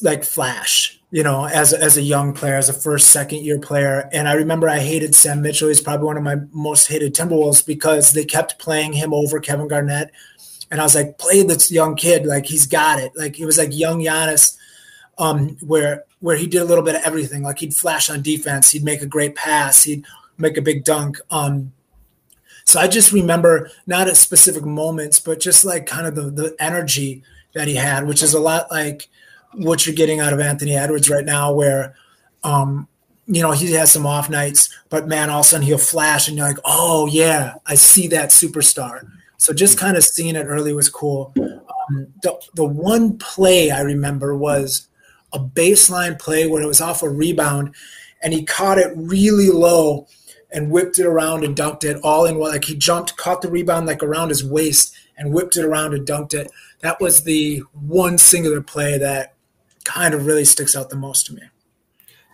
like flash, you know, as as a young player, as a first, second year player. And I remember I hated Sam Mitchell. He's probably one of my most hated Timberwolves because they kept playing him over Kevin Garnett. And I was like, play this young kid, like he's got it. Like he was like young Giannis, um, where where he did a little bit of everything. Like he'd flash on defense, he'd make a great pass, he'd make a big dunk. Um, so I just remember not at specific moments, but just like kind of the, the energy that he had, which is a lot like what you're getting out of Anthony Edwards right now, where, um, you know, he has some off nights, but man, all of a sudden he'll flash and you're like, oh, yeah, I see that superstar. So just kind of seeing it early was cool. Um, the, the one play I remember was a baseline play where it was off a rebound and he caught it really low and whipped it around and dunked it all in one. Like he jumped, caught the rebound like around his waist and whipped it around and dunked it. That was the one singular play that kind of really sticks out the most to me.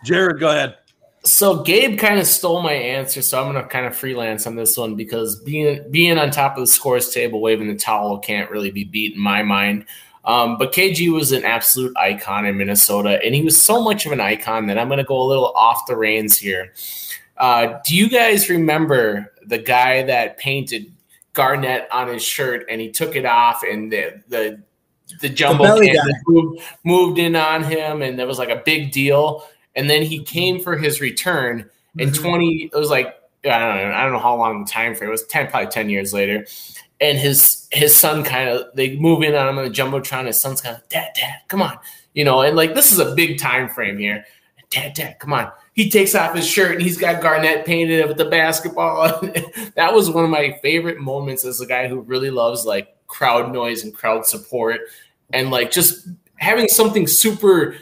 Jared, go ahead. So Gabe kind of stole my answer, so I'm going to kind of freelance on this one because being being on top of the scores table, waving the towel can't really be beat in my mind. Um, but KG was an absolute icon in Minnesota, and he was so much of an icon that I'm going to go a little off the reins here. Uh, do you guys remember the guy that painted Garnett on his shirt and he took it off and the the the jumbo the moved, moved, in on him and there was like a big deal. And then he came for his return in mm-hmm. 20 it was like I don't know I don't know how long the time frame it was 10 probably 10 years later. And his his son kind of they move in on him on the jumbotron his son's kind of dad dad come on you know and like this is a big time frame here. Dad dad come on. He takes off his shirt and he's got Garnett painted with the basketball. that was one of my favorite moments as a guy who really loves like crowd noise and crowd support and like just having something super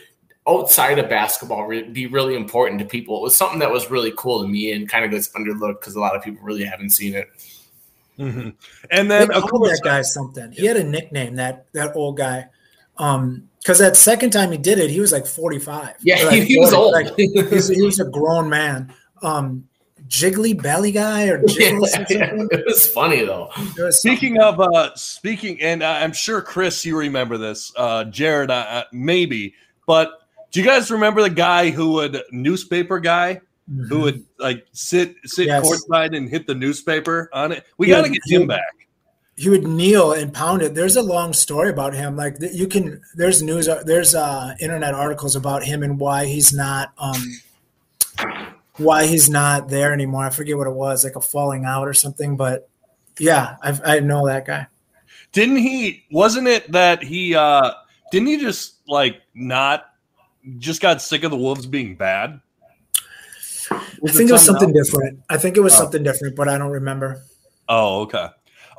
outside of basketball be really important to people. It was something that was really cool to me and kind of gets underlooked because a lot of people really haven't seen it. Mm-hmm. And then of course, that guy something. He had a nickname that that old guy. Um, because that second time he did it, he was like 45. Yeah, like he, was old. Like, he, was, he, was, a grown man. Um, Jiggly Belly Guy or yeah, yeah, It was funny though. Was speaking of uh, speaking, and I'm sure Chris, you remember this. Uh, Jared, uh, maybe, but do you guys remember the guy who would newspaper guy? Mm-hmm. Who would like sit sit yes. courtside and hit the newspaper on it? We got to get him back he would kneel and pound it. There's a long story about him. Like you can, there's news, uh, there's uh, internet articles about him and why he's not, um, why he's not there anymore. I forget what it was, like a falling out or something. But yeah, I've, I know that guy. Didn't he? Wasn't it that he? uh Didn't he just like not? Just got sick of the Wolves being bad. Was I think it, was something else? different. I think it was oh. something different, but I don't remember. Oh, okay.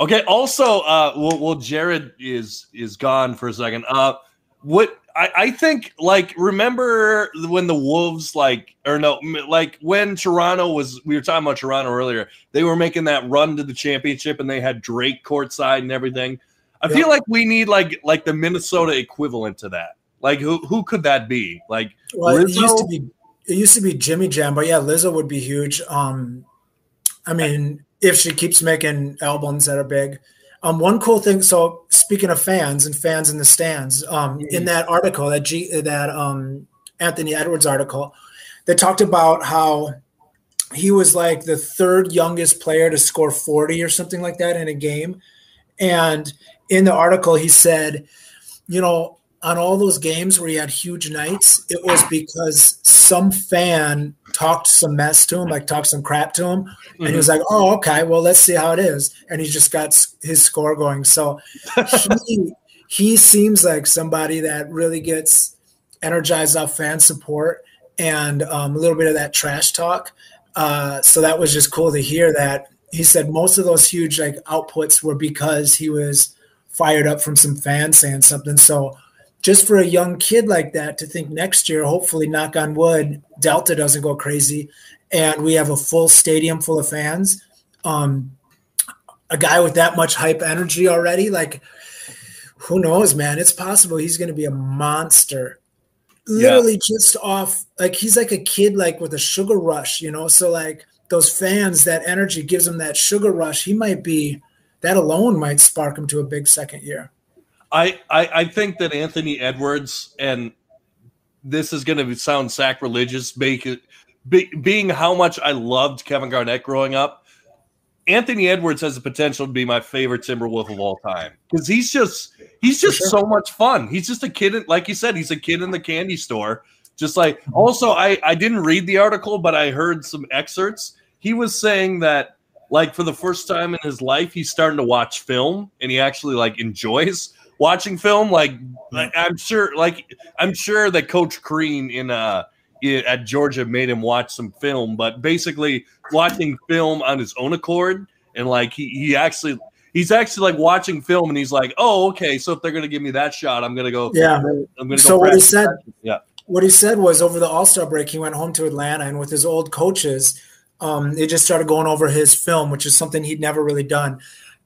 Okay. Also, uh, well, well, Jared is is gone for a second. Uh, what I, I think, like, remember when the Wolves, like, or no, like when Toronto was, we were talking about Toronto earlier. They were making that run to the championship, and they had Drake courtside and everything. I feel like we need like like the Minnesota equivalent to that. Like, who who could that be? Like, well, it used to be it used to be Jimmy Jam, but yeah, Lizzo would be huge. Um, I mean, if she keeps making albums that are big. Um, one cool thing. So speaking of fans and fans in the stands, um, mm-hmm. in that article, that G, that um, Anthony Edwards article, they talked about how he was like the third youngest player to score 40 or something like that in a game. And in the article, he said, you know, on all those games where he had huge nights, it was because some fan talked some mess to him, like talked some crap to him, mm-hmm. and he was mm-hmm. like, "Oh, okay, well, let's see how it is," and he just got his score going. So he he seems like somebody that really gets energized off fan support and um, a little bit of that trash talk. Uh, so that was just cool to hear that he said most of those huge like outputs were because he was fired up from some fans saying something. So just for a young kid like that to think next year, hopefully, knock on wood, Delta doesn't go crazy, and we have a full stadium full of fans. Um, a guy with that much hype energy already, like who knows, man? It's possible he's going to be a monster. Literally yeah. just off, like he's like a kid, like with a sugar rush, you know. So like those fans, that energy gives him that sugar rush. He might be that alone might spark him to a big second year. I, I, I think that Anthony Edwards and this is going to sound sacrilegious, be, being how much I loved Kevin Garnett growing up. Anthony Edwards has the potential to be my favorite Timberwolf of all time because he's just he's just sure. so much fun. He's just a kid, like you said, he's a kid in the candy store. Just like mm-hmm. also, I I didn't read the article, but I heard some excerpts. He was saying that like for the first time in his life, he's starting to watch film and he actually like enjoys watching film. Like, like I'm sure, like I'm sure that Coach Crean in uh at Georgia made him watch some film, but basically watching film on his own accord and like he he actually he's actually like watching film and he's like, oh okay, so if they're gonna give me that shot, I'm gonna go. Yeah, I'm gonna. So what he said. Yeah. What he said was over the All Star break, he went home to Atlanta and with his old coaches, um, they just started going over his film, which is something he'd never really done.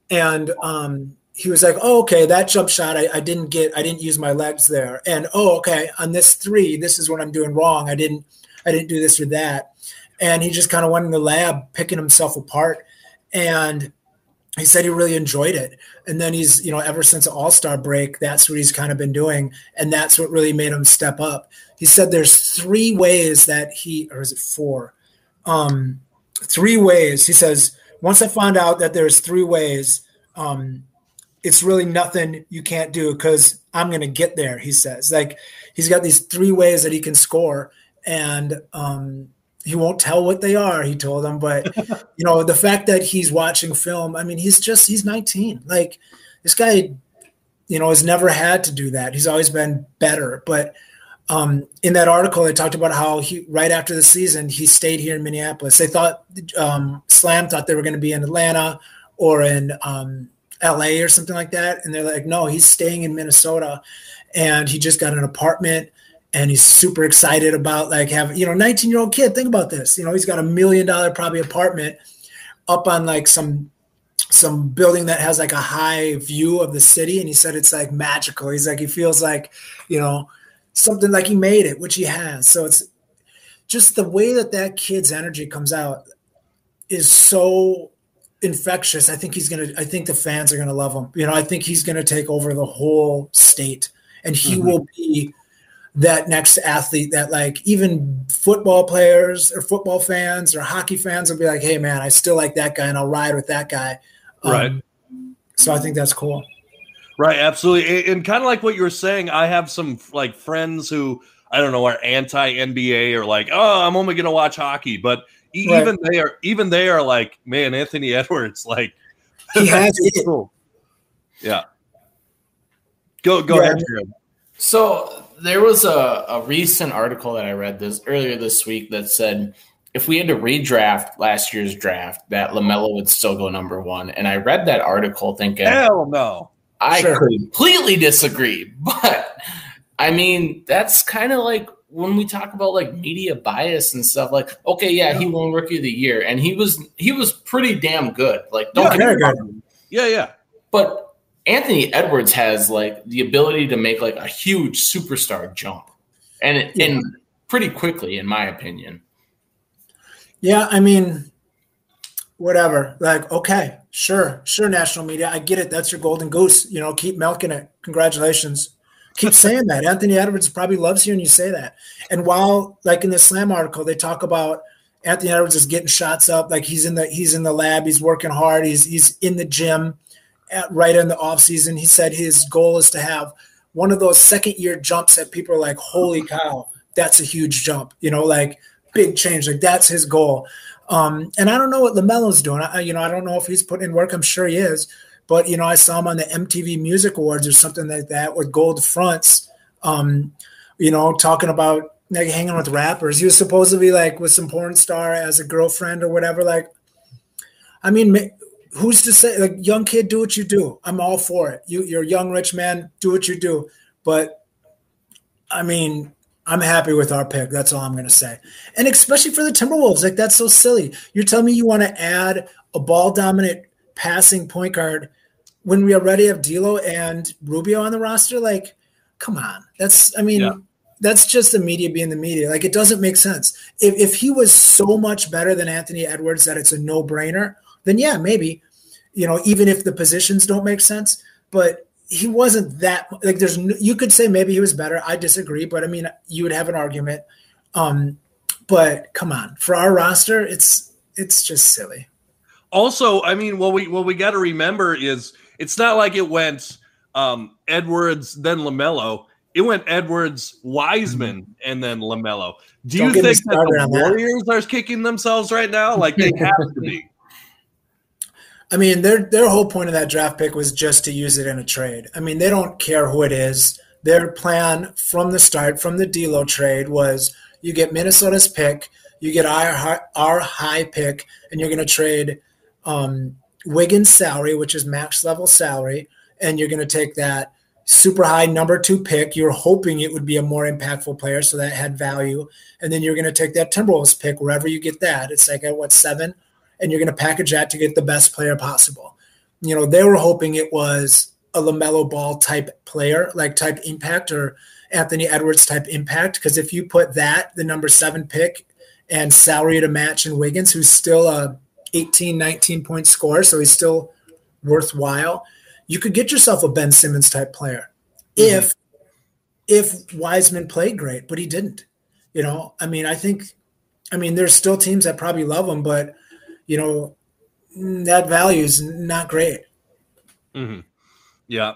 And um, he was like, "Oh, okay, that jump shot, I, I, didn't get, I didn't use my legs there." And oh, okay, on this three, this is what I'm doing wrong. I didn't, I didn't do this or that. And he just kind of went in the lab, picking himself apart. And he said he really enjoyed it. And then he's, you know, ever since All Star break, that's what he's kind of been doing, and that's what really made him step up. He said there's three ways that he, or is it four? Um, three ways. He says once I found out that there's three ways. Um, it's really nothing you can't do because I'm going to get there. He says, like, he's got these three ways that he can score, and um, he won't tell what they are. He told them, but you know, the fact that he's watching film. I mean, he's just he's 19. Like, this guy, you know, has never had to do that. He's always been better. But um, in that article, they talked about how he right after the season he stayed here in Minneapolis. They thought um, Slam thought they were going to be in Atlanta or in um, LA or something like that. And they're like, no, he's staying in Minnesota and he just got an apartment and he's super excited about like having, you know, 19 year old kid. Think about this. You know, he's got a million dollar probably apartment up on like some some building that has like a high view of the city and he said it's like magical he's like he feels like you know something like he made it which he has so it's just the way that that kid's energy comes out is so infectious. I think he's gonna. I think the fans are gonna love him. You know, I think he's gonna take over the whole state, and he mm-hmm. will be that next athlete that like even football players or football fans or hockey fans will be like, hey man, I still like that guy and I'll ride with that guy. Um, right. So I think that's cool. Right, absolutely. And kind of like what you were saying, I have some like friends who I don't know are anti NBA or like, oh, I'm only gonna watch hockey, but right. even they are even they are like, man, Anthony Edwards, like he has it. Cool. Yeah. Go go yeah. ahead, Jared. So there was a, a recent article that I read this earlier this week that said if we had to redraft last year's draft, that LaMelo would still go number one. And I read that article thinking, hell no. I sure. completely disagree. But I mean, that's kind of like when we talk about like media bias and stuff, like okay, yeah, he won Rookie of the Year, and he was he was pretty damn good. Like don't yeah, get me. Yeah, yeah. But Anthony Edwards has like the ability to make like a huge superstar jump, and yeah. and pretty quickly, in my opinion. Yeah, I mean, whatever. Like, okay, sure, sure, national media, I get it. That's your golden goose. You know, keep milking it. Congratulations keep saying that. Anthony Edwards probably loves hearing you say that. And while, like in the Slam article, they talk about Anthony Edwards is getting shots up, like he's in the he's in the lab, he's working hard, he's he's in the gym, at, right in the off season. He said his goal is to have one of those second year jumps that people are like, "Holy cow, that's a huge jump!" You know, like big change. Like that's his goal. Um, and I don't know what Lamelo's doing. I, you know, I don't know if he's putting in work. I'm sure he is. But you know, I saw him on the MTV Music Awards or something like that with gold fronts. Um, you know, talking about like hanging with rappers. He was supposed to be like with some porn star as a girlfriend or whatever. Like, I mean, who's to say? Like, young kid, do what you do. I'm all for it. You, you're a young rich man. Do what you do. But I mean, I'm happy with our pick. That's all I'm going to say. And especially for the Timberwolves, like that's so silly. You're telling me you want to add a ball dominant passing point guard when we already have D'Lo and Rubio on the roster? Like, come on. That's I mean, yeah. that's just the media being the media. Like, it doesn't make sense. If if he was so much better than Anthony Edwards that it's a no brainer, then yeah, maybe. You know, even if the positions don't make sense, but he wasn't that like there's you could say maybe he was better i disagree but i mean you would have an argument um but come on for our roster it's it's just silly also i mean what we what we got to remember is it's not like it went um edwards then lamelo it went edwards wiseman mm-hmm. and then lamelo do Don't you think that the warriors that. are kicking themselves right now like they have to be I mean, their their whole point of that draft pick was just to use it in a trade. I mean, they don't care who it is. Their plan from the start, from the D'Lo trade, was you get Minnesota's pick, you get our our high pick, and you're going to trade um, Wiggins' salary, which is max level salary, and you're going to take that super high number two pick. You're hoping it would be a more impactful player, so that had value, and then you're going to take that Timberwolves pick wherever you get that. It's like at what seven and you're going to package that to get the best player possible. You know, they were hoping it was a LaMelo Ball type player, like type impact or Anthony Edwards type impact. Because if you put that, the number seven pick, and salary to match in Wiggins, who's still a 18, 19 point score, so he's still worthwhile, you could get yourself a Ben Simmons type player mm-hmm. if if Wiseman played great, but he didn't. You know, I mean, I think, I mean, there's still teams that probably love him, but you know, that value is not great. Mm-hmm. Yeah.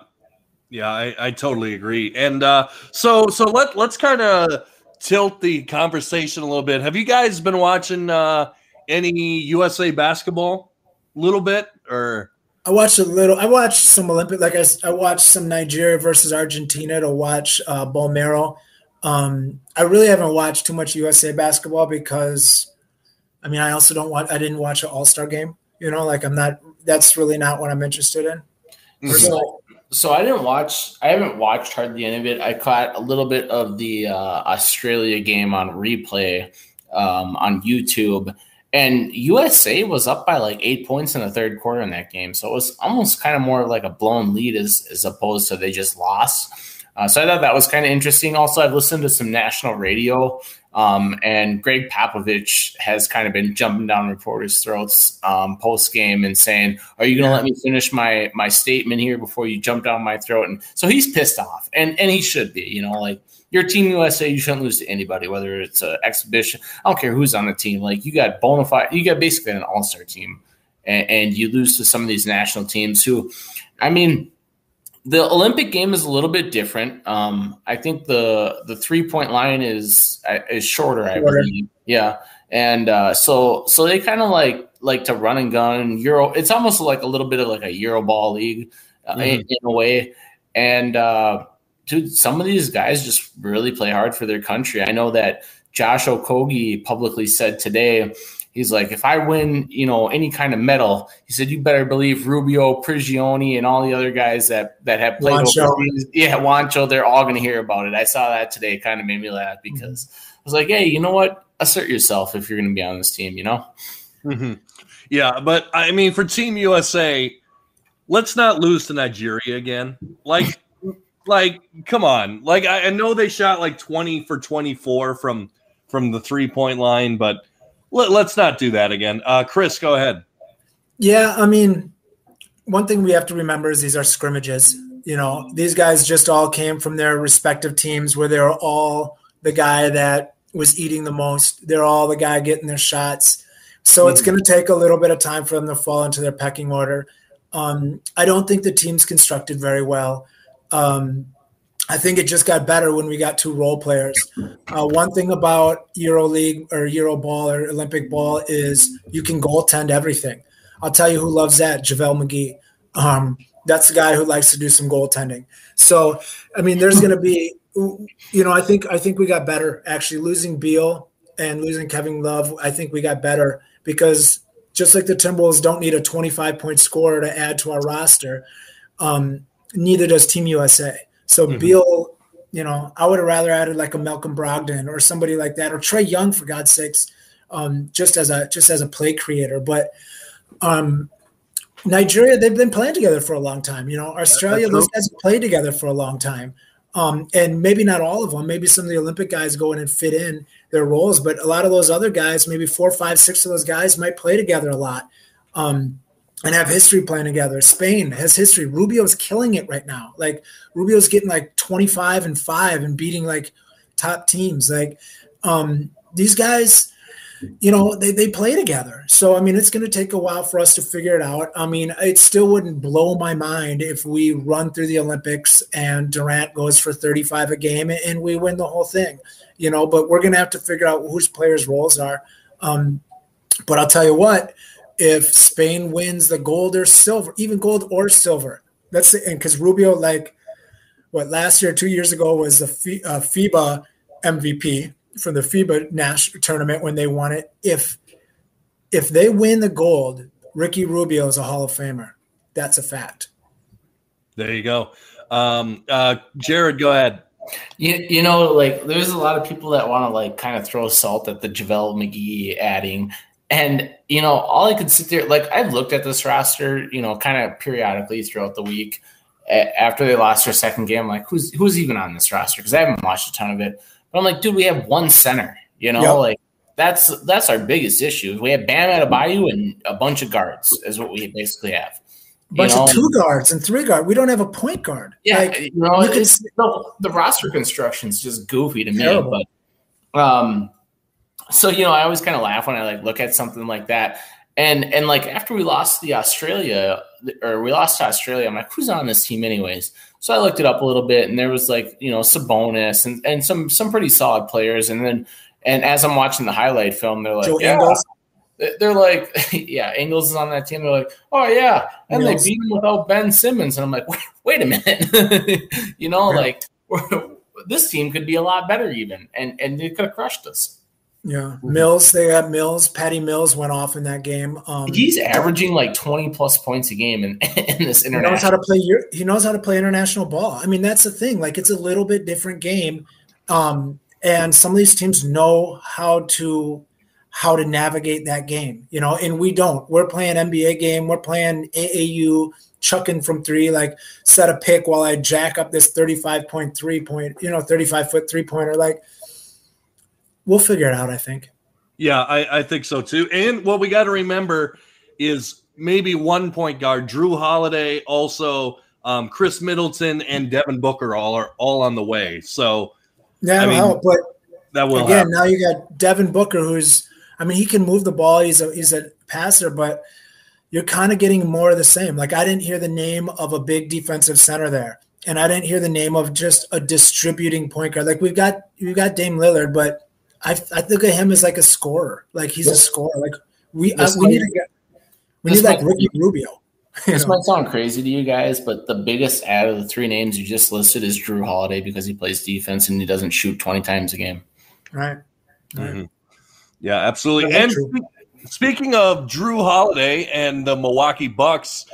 Yeah, I, I totally agree. And uh, so so let let's kind of tilt the conversation a little bit. Have you guys been watching uh, any USA basketball? A little bit or I watched a little. I watched some Olympic. Like I, I watched some Nigeria versus Argentina to watch uh, Bolmaro. Um, I really haven't watched too much USA basketball because I mean, I also don't want. I didn't watch an All Star game. You know, like I'm not. That's really not what I'm interested in. Mm-hmm. So, so I didn't watch. I haven't watched hardly any of it. I caught a little bit of the uh, Australia game on replay um, on YouTube, and USA was up by like eight points in the third quarter in that game. So it was almost kind of more like a blown lead as as opposed to they just lost. Uh, so I thought that was kind of interesting. Also, I've listened to some national radio um, and Gregg Popovich has kind of been jumping down reporters' throats um, post game and saying, "Are you going to let me finish my my statement here before you jump down my throat?" And so he's pissed off, and and he should be. You know, like your team USA, you shouldn't lose to anybody, whether it's an exhibition. I don't care who's on the team. Like you got bona fide, you got basically an all star team, and, and you lose to some of these national teams who, I mean the Olympic game is a little bit different. Um, I think the the three point line is is shorter, I believe. Yeah, and uh, so so they kind of like like to run and gun Euro. It's almost like a little bit of like a Euro ball league uh, mm-hmm. in, in, a way. And uh, dude, some of these guys just really play hard for their country. I know that Josh Okogie publicly said today He's like, if I win, you know, any kind of medal, he said, you better believe Rubio, Prigioni, and all the other guys that that have played Juancho. overseas. Yeah, Juancho, they're all going to hear about it. I saw that today. It kind of made me laugh because mm-hmm. I was like, hey, you know what? Assert yourself if you're going to be on this team, you know? Mm-hmm. Yeah, but I mean, for Team USA, let's not lose to Nigeria again. Like, like, come on. Like, I, I know they shot like 20 for 24 from from the three point line, but let, us not do that again. Uh, Chris, go ahead. Yeah, I mean, one thing we have to remember is these are scrimmages. You know, these guys just all came from their respective teams where they were all the guy that was eating the most. They're all the guy getting their shots. So mm-hmm. it's going to take a little bit of time for them to fall into their pecking order. Um, I don't think the team's constructed very well. Um, I think it just got better when we got two role players. Uh, one thing about EuroLeague or Euro Ball or Olympic Ball is you can goaltend everything. I'll tell you who loves that, JaVale McGee. Um, that's the guy who likes to do some goaltending. So, I mean, there's going to be, you know, I think I think we got better actually losing Beal and losing Kevin Love. I think we got better because just like the Timberwolves don't need a 25 point scorer to add to our roster, um, neither does Team USA. So mm-hmm. Beal You know, I would have rather added like a Malcolm Brogdon or somebody like that, or Trae Young for God's sakes, um, just as a just as a play creator. But um, Nigeria, they've been playing together for a long time. You know, Australia, those guys have played together for a long time. Um, and maybe not all of them. Maybe some of the Olympic guys go in and fit in their roles, but a lot of those other guys, maybe four, five, six of those guys, might play together a lot um, and have history playing together. Spain has history. Rubio's killing it right now. Like Rubio's getting like twenty five and five and beating like top teams. Like um, these guys you know, they, they play together. So, I mean, it's going to take a while for us to figure it out. I mean, it still wouldn't blow my mind if we run through the Olympics and Durant goes for 35 a game and we win the whole thing, you know, but we're going to have to figure out whose players' roles are. Um, but I'll tell you what, if Spain wins the gold or silver, even gold or silver, that's it. And because Rubio, like, what last year, two years ago, was the FIBA MVP from the FIBA national tournament when they won it. If if they win the gold, Ricky Rubio is a Hall of Famer. That's a fact. There you go. Um, uh, Jared, go ahead. You, you know, like there's a lot of people that want to like kind of throw salt at the JaVale McGee adding. And, you know, all I could sit there, like I've looked at this roster, you know, kind of periodically throughout the week after they lost their second game. Like, who's who's even on this roster? Because I haven't watched a ton of it. But I'm like, dude, we have one center. You know, yep. like that's that's our biggest issue. We have Bam Adebayo and a bunch of guards is what we basically have. A bunch know? of two guards and three guard. We don't have a point guard. Yeah, like, you know, you the, the, roster construction is just goofy to terrible. me. But um, so you know, I always kind of laugh when I like look at something like that. And and like after we lost the Australia or we lost to Australia, I'm like, who's on this team anyways? So I looked it up a little bit, and there was like you know Sabonis and, and some some pretty solid players. And then and as I'm watching the highlight film, they're like, Joe yeah. Ingles. They're like, yeah, Ingles is on that team. They're like, oh yeah, and Ingles. they beat him without Ben Simmons. And I'm like, wait, wait a minute, you know, yeah. like this team could be a lot better even, and and they could have crushed us. Yeah, Mills. They got Mills. Patty Mills went off in that game. Um, He's averaging like twenty plus points a game in, in this international. He knows how to play. He knows how to play international ball. I mean, that's the thing. Like, it's a little bit different game, um, and some of these teams know how to how to navigate that game. You know, and we don't. We're playing NBA game. We're playing AAU chucking from three, like set a pick while I jack up this thirty-five point three point. You know, thirty-five foot three pointer, like we'll figure it out. I think. Yeah, I, I think so too. And what we got to remember is maybe one point guard, Jrue Holiday, also um, Khris Middleton and Devin Booker all are all on the way. So yeah, I mean, help, but that will again. Now you got Devin Booker, who's I mean, he can move the ball. He's a he's a passer, but you're kind of getting more of the same. Like I didn't hear the name of a big defensive center there, and I didn't hear the name of just a distributing point guard. Like we've got we've got Dame Lillard, but I, I look at him as like a scorer. Like he's a scorer. Like we I, we need to get we need like Ricky Rubio. This know? might sound crazy to you guys, but the biggest out of the three names you just listed is Jrue Holiday because he plays defense and he doesn't shoot twenty times a game. Right. Mm-hmm. Yeah, absolutely. And speaking of Jrue Holiday and the Milwaukee Bucks,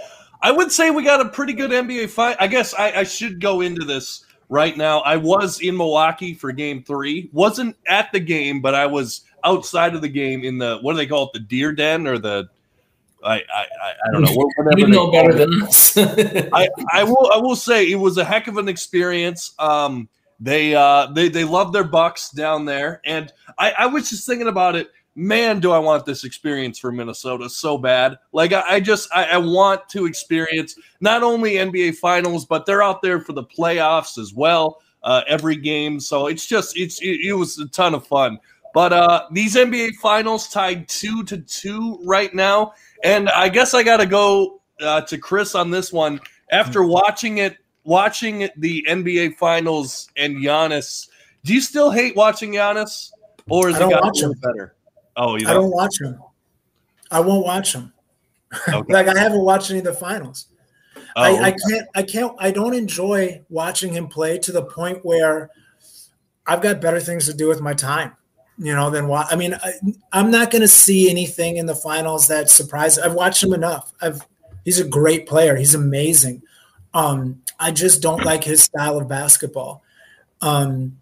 I would say we got a pretty good NBA fight. I guess I, I should go into this right now. I was in Milwaukee for game three. Wasn't at the game, but I was outside of the game in the what do they call it? The deer den or the I I, I don't know. Whatever you know better than us. I, I will I will say it was a heck of an experience. Um they uh they they love their bucks down there. And I, I was just thinking about it man, do I want this experience for Minnesota so bad. Like I, I just I, I, want to experience not only NBA finals, but they're out there for the playoffs as well. Uh, every game. So it's just it's it, it was a ton of fun. But uh, these NBA finals tied two to two right now. And I guess I gotta go uh, to Chris on this one. After watching it, watching the NBA finals and Giannis, do you still hate watching Giannis? Or is I it got better? Oh, you I don't watch them. I won't watch them. Okay. like I haven't watched any of the finals. Oh, I, I can't. I can't. I don't enjoy watching him play to the point where I've got better things to do with my time. You know, than what I mean. I, I'm not going to see anything in the finals that surprises. I've watched him enough. I've. He's a great player. He's amazing. Um, I just don't like his style of basketball. Um,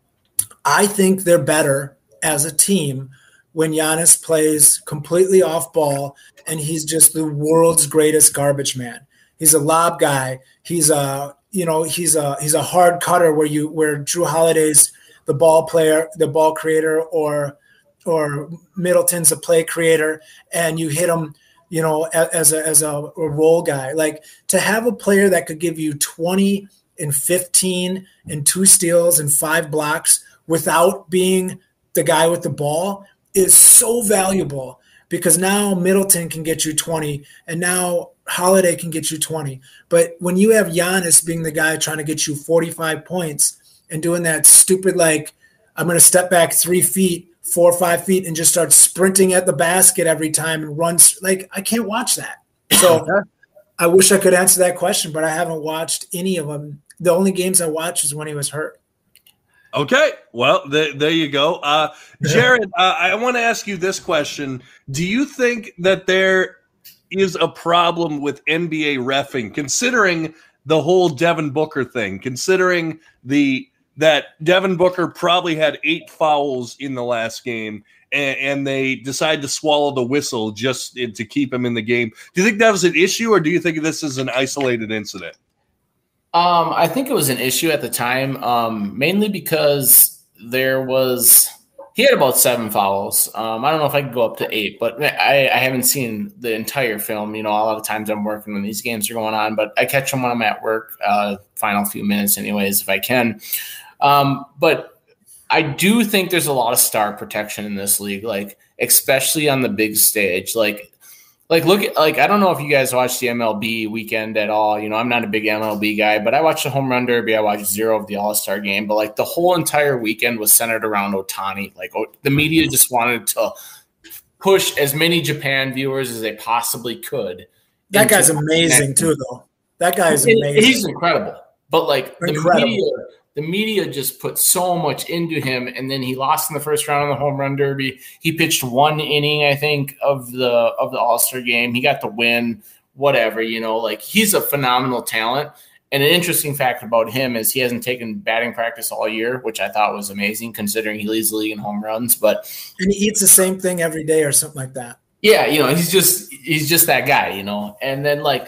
I think they're better as a team when Giannis plays completely off ball and he's just the world's greatest garbage man. He's a lob guy. He's a you know he's a he's a hard cutter where you where Jrue Holiday's the ball player, the ball creator, or or Middleton's a play creator, and you hit him you know as a as a, a role guy. Like to have a player that could give you twenty and fifteen and two steals and five blocks without being the guy with the ball is so valuable because now Middleton can get you 20 and now Holiday can get you 20. But when you have Giannis being the guy trying to get you 45 points and doing that stupid, like, I'm going to step back three feet, four or five feet, and just start sprinting at the basket every time and runs, like, I can't watch that. So I wish I could answer that question, but I haven't watched any of them. The only games I watched is when he was hurt. Okay, well, th- there you go. Uh, Jared, uh, I want to ask you this question: Do you think that there is a problem with NBA refing, considering the whole Devin Booker thing, considering the that Devin Booker probably had eight fouls in the last game, and, and they decide to swallow the whistle just to keep him in the game? Do you think that was an issue, or do you think this is an isolated incident? Um, I think it was an issue at the time, um, mainly because there was he had about seven fouls. Um, I don't know if I could go up to eight, but I, I, haven't seen the entire film. You know, a lot of times I'm working when these games are going on, but I catch them when I'm at work. Uh, final few minutes, anyways, if I can. Um, but I do think there's a lot of star protection in this league, like especially on the big stage. Like like look at like I don't know if you guys watch the MLB weekend at all. You know, I'm not a big MLB guy, but I watched the home run derby. I watched zero of the All Star game, but like the whole entire weekend was centered around Ohtani. Like oh, the media just wanted to push as many Japan viewers as they possibly could. That guy's amazing too, though. That guy's amazing. He's incredible. But like incredible. the media the media just put so much into him and then he lost in the first round of the home run derby. He pitched one inning i think of the of the all-star game. He got the win whatever you know like he's a phenomenal talent. And an interesting fact about him is he hasn't taken batting practice all year which i thought was amazing considering he leads the league in home runs but and he eats the same thing every day or something like that. Yeah you know he's just he's just that guy you know? And then like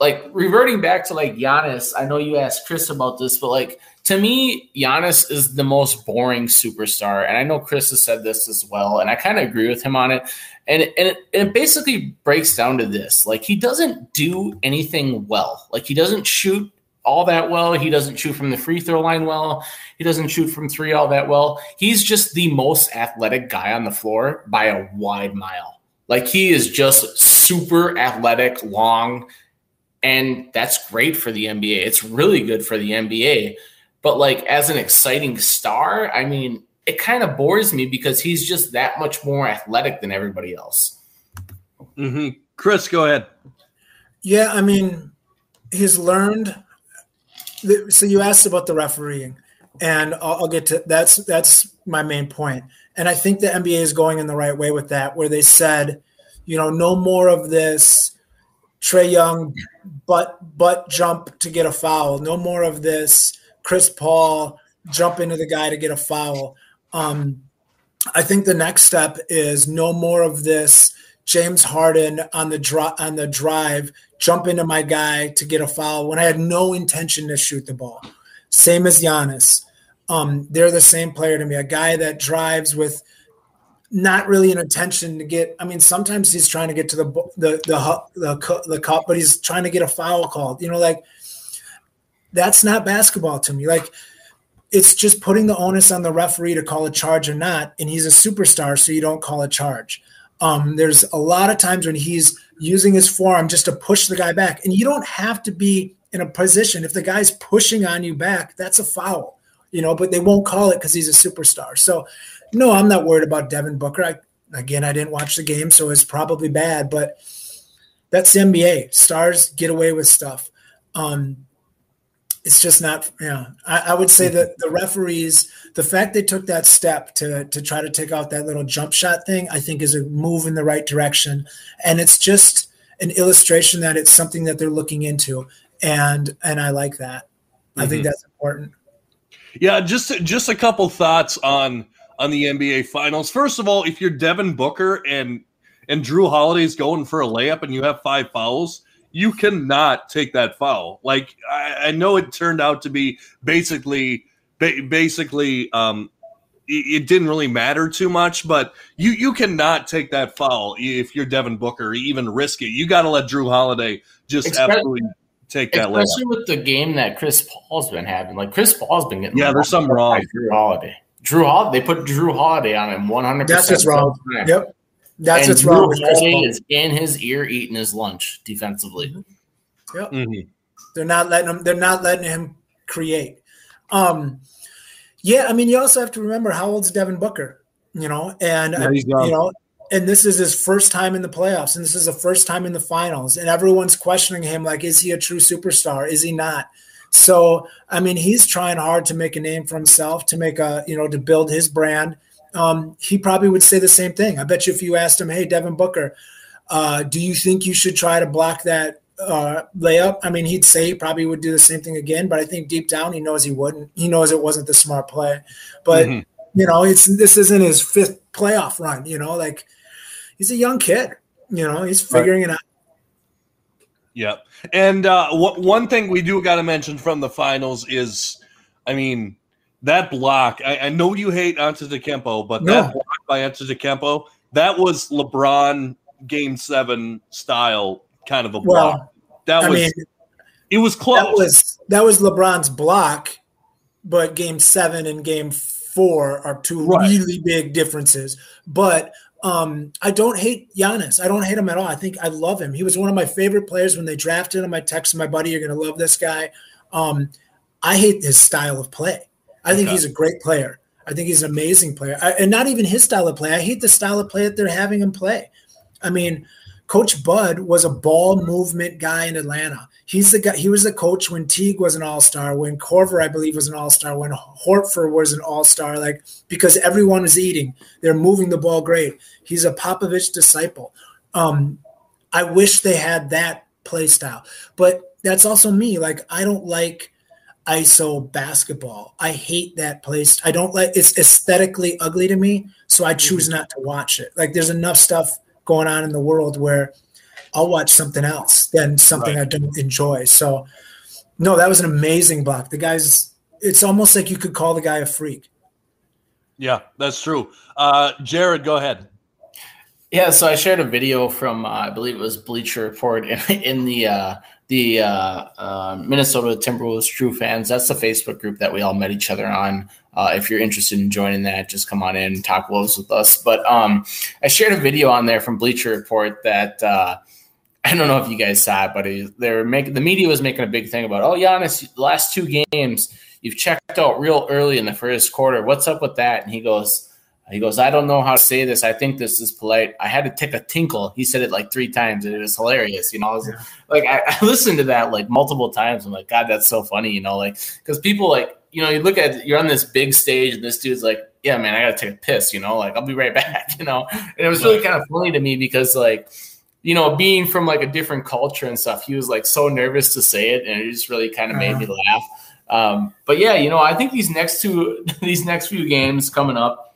like reverting back to like Giannis, I know you asked Chris about this, but like to me, Giannis is the most boring superstar. And I know Chris has said this as well. And I kind of agree with him on it. And, and it, it basically breaks down to this like, he doesn't do anything well. Like, he doesn't shoot all that well. He doesn't shoot from the free throw line well. He doesn't shoot from three all that well. He's just the most athletic guy on the floor by a wide mile. Like, he is just super athletic, long. And that's great for the NBA. It's really good for the NBA but like as an exciting star, I mean, it kind of bores me because he's just that much more athletic than everybody else. Mm-hmm. Chris, go ahead. Yeah, I mean, he's learned. So you asked about the refereeing, and I'll, I'll get to that's that's my main point. And I think the NBA is going in the right way with that, where they said, you know, no more of this Trae Young butt butt jump to get a foul. No more of this Chris Paul jump into the guy to get a foul. Um, I think the next step is no more of this James Harden on the dri- on the drive jump into my guy to get a foul when I had no intention to shoot the ball. Same as Giannis. Um, they're the same player to me. A guy that drives with not really an intention to get. I mean, sometimes he's trying to get to the the the the, the cup, but he's trying to get a foul called. You know, like that's not basketball to me. Like it's just putting the onus on the referee to call a charge or not. And he's a superstar, so you don't call a charge. Um, there's a lot of times when he's using his forearm just to push the guy back, and you don't have to be in a position. If the guy's pushing on you back, that's a foul, you know. But they won't call it because he's a superstar. So, no, I'm not worried about Devin Booker. I, again, I didn't watch the game, so it's probably bad. But that's the NBA. Stars get away with stuff. Um, it's just not yeah I, I, would say that the referees the fact they took that step to to try to take out that little jump shot thing i think is a move in the right direction and it's just an illustration that it's something that they're looking into and and i like that mm-hmm. i think mm-hmm. that's important Yeah, just just a couple thoughts on on the NBA Finals. First of all, if you're Devin Booker and and Jrue Holiday's going for a layup and you have five fouls, you cannot take that foul. Like I, I know it turned out to be basically ba- basically um, it, it didn't really matter too much, but you you cannot take that foul if you're Devin Booker, even risk it. You got to let Jrue Holiday just Especially- absolutely take that Especially layup. with the game that Chris Paul's been having. Like Chris Paul's been getting Yeah, there's something wrong. by Jrue Holiday. Jrue Holiday. They put Jrue Holiday on him 100. percent That's what's wrong. Yep. That's and what's Jrue wrong with Chris Paul. is in his ear eating his lunch defensively. Mhm. They're not letting him. They're not letting him create. Um, yeah, I mean, you also have to remember how old's Devin Booker, you know, and uh, he's you know, and this is his first time in the playoffs, and this is the first time in the finals, and everyone's questioning him, like, is he a true superstar? Is he not? So, I mean, he's trying hard to make a name for himself, to make a, you know, to build his brand. Um, he probably would say the same thing. I bet you if you asked him, hey, Devin Booker, uh, do you think you should try to block that uh, layup? I mean, he'd say he probably would do the same thing again, but I think deep down he knows he wouldn't. He knows it wasn't the smart play. But Mhm. you know, it's this isn't his fifth playoff run. You know, like he's a young kid. You know, he's figuring it out. Yep. And uh, one thing we do got to mention from the finals is, I mean, that block. I, I know you hate Antetokounmpo, but No. that block by Antetokounmpo, that was LeBron Game Seven style kind of a block. Well, that I was mean, it was close. that was that was LeBron's block, but Game Seven and Game Four are two Right. really big differences. But um, I don't hate Giannis. I don't hate him at all. I think I love him. He was one of my favorite players when they drafted him. I texted my buddy, "You're going to love this guy." Um, I hate his style of play. I think Okay. he's a great player. I think he's an amazing player, I, and not even his style of play. I hate the style of play that they're having him play. I mean, Coach Bud was a ball movement guy in Atlanta. He's the guy. He was the coach when Teague was an All Star, when Korver, I believe, was an All Star, when Horford was an All Star. Like because everyone was eating, they're moving the ball great. He's a Popovich disciple. Um, I wish they had that play style, but that's also me. Like I don't like ISO basketball. I hate that place. I don't like it's aesthetically ugly to me, so I choose not to watch it. Like there's enough stuff going on in the world where I'll watch something else than something Right. I don't enjoy. So no, that was an amazing block. The guy's it's almost like you could call the guy a freak. yeah, that's true. Uh, Jared, go ahead. Yeah, so I shared a video from uh, I believe it was Bleacher Report in, in the uh, the uh, uh, Minnesota Timberwolves True Fans. That's the Facebook group that we all met each other on. Uh, if you're interested in joining that, just come on in and talk wolves with us. But um, I shared a video on there from Bleacher Report that uh, I don't know if you guys saw it, but it, they're making the media was making a big thing about. Oh, Giannis, last two games you've checked out real early in the first quarter. What's up with that? And he goes. He goes, I don't know how to say this. I think this is polite. I had to take a tinkle. He said it like three times, and it was hilarious. You know, I was, like I, I listened to that like multiple times. I'm like, God, that's so funny. You know, like because people like you know you look at you're on this big stage, and this dude's like, Yeah, man, I gotta take a piss. You know, like I'll be right back. You know, and it was really kind of funny to me because like you know being from like a different culture and stuff, he was like so nervous to say it, and it just really kind of made me laugh. Um, but yeah, you know, I think these next two these next few games coming up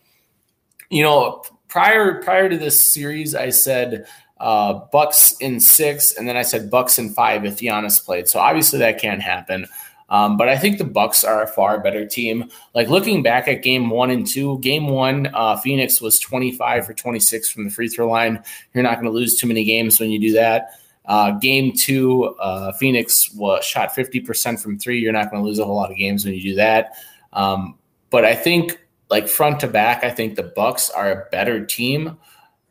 you know, prior prior to this series, I said uh, Bucks in six, and then I said Bucks in five if Giannis played. So obviously that can't happen. Um, but I think the Bucks are a far better team. Like looking back at game one and two, game one, uh, Phoenix was 25 for 26 from the free throw line. You're not going to lose too many games when you do that. Uh, game two, uh, Phoenix was shot 50% from three. You're not going to lose a whole lot of games when you do that. Um, but I think like front to back, I think the Bucks are a better team.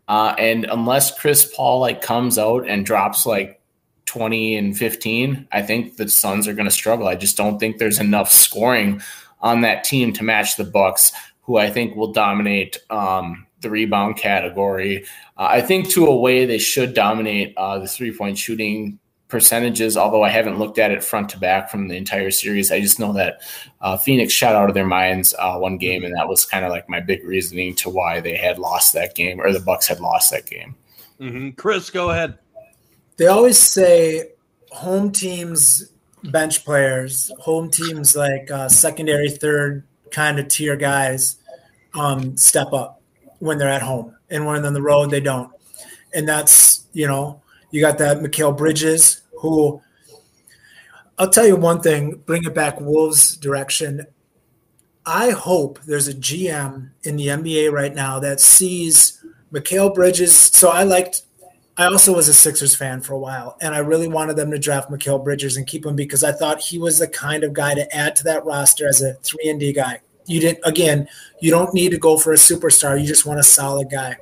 Uh, and unless Chris Paul like comes out and drops like 20 and 15, I think the Suns are going to struggle. I just don't think there's enough scoring on that team to match the Bucks, who I think will dominate um, the rebound category. Uh, I think to a way they should dominate uh, the three point shooting percentages, although I haven't looked at it front to back from the entire series. I just know that uh, Phoenix shot out of their minds uh, one game, and that was kind of like my big reasoning to why they had lost that game or the Bucks had lost that game. hmm Chris, go ahead. They always say home teams bench players, home teams like uh, secondary, third kind of tier guys um, step up when they're at home, and when they're on the road, they don't. And that's you know you got that Mikal Bridges who. I'll tell you one thing. Bring it back Wolves direction. I hope there's a GM in the NBA right now that sees Mikal Bridges. So I liked I also was a Sixers fan for a while, and I really wanted them to draft Mikal Bridges and keep him because I thought he was the kind of guy to add to that roster as a three and D guy. You didn't again, you don't need to go for a superstar. You just want a solid guy.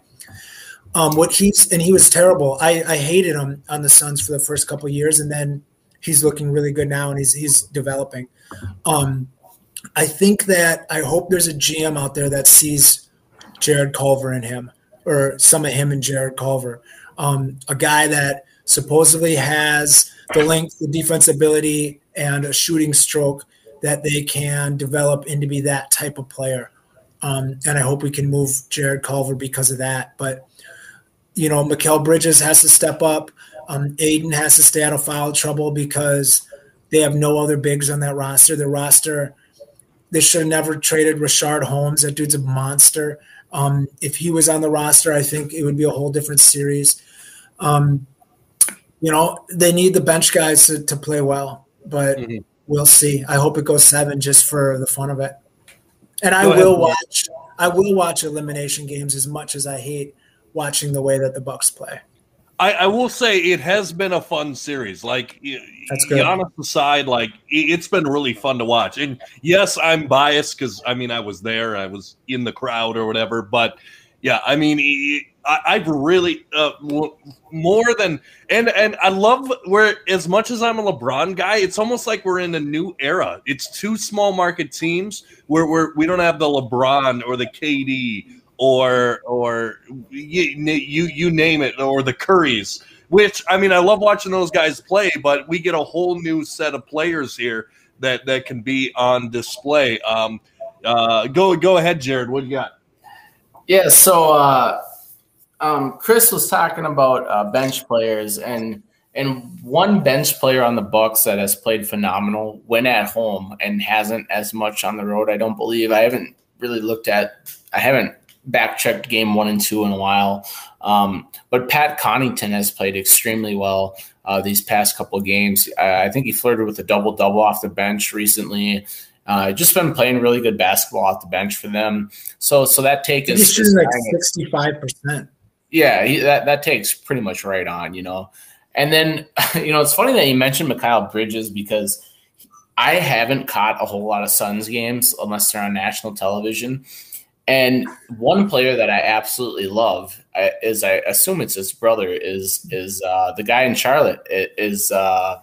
Um, what he's and he was terrible. I, I hated him on the Suns for the first couple years, and then he's looking really good now, and he's he's developing. Um, I think that I hope there's a GM out there that sees Jarrett Culver in him, or some of him and Jarrett Culver um, a guy that supposedly has the length, the defensibility, and a shooting stroke that they can develop into be that type of player. Um, and I hope we can move Jarrett Culver because of that. But you know, Mikal Bridges has to step up. Um, Ayton has to stay out of foul trouble because they have no other bigs on that roster. The roster, they should have never traded Richaun Holmes. That dude's a monster. Um, if he was on the roster, I think it would be a whole different series. Um, you know, they need the bench guys to, to play well, but mm-hmm. we'll see. I hope it goes seven just for the fun of it. And I will watch. I will watch elimination games as much as I hate watching the way that the Bucks play. I, I, will say it has been a fun series. Like, That's good. honest aside, like it's been really fun to watch. And yes, I'm biased because I mean I was there, I was in the crowd or whatever. But yeah, I mean I, have really uh, more than and and I love where as much as I'm a LeBron guy, it's almost like we're in a new era. It's two small market teams where we're we don't have the LeBron or the KD or or you you, you name it or the Currys. Which I mean, I love watching those guys play, but we get a whole new set of players here that that can be on display. Um, uh, go go ahead, Jared. What you got? Yeah, so uh, um, Chris was talking about uh, bench players, and and one bench player on the Bucks that has played phenomenal when at home and hasn't as much on the road. I don't believe I haven't really looked at. I haven't back checked game one and two in a while, um, but Pat Connaughton has played extremely well uh, these past couple of games. I, I think he flirted with a double double off the bench recently. Uh, just been playing really good basketball off the bench for them. So so that take is shooting like sixty five percent. Yeah, he, that that takes pretty much right on, you know. And then, you know, it's funny that you mentioned Mikal Bridges because I haven't caught a whole lot of Suns games unless they're on national television. And one player that I absolutely love is I assume it's his brother is is uh, the guy in Charlotte it is uh,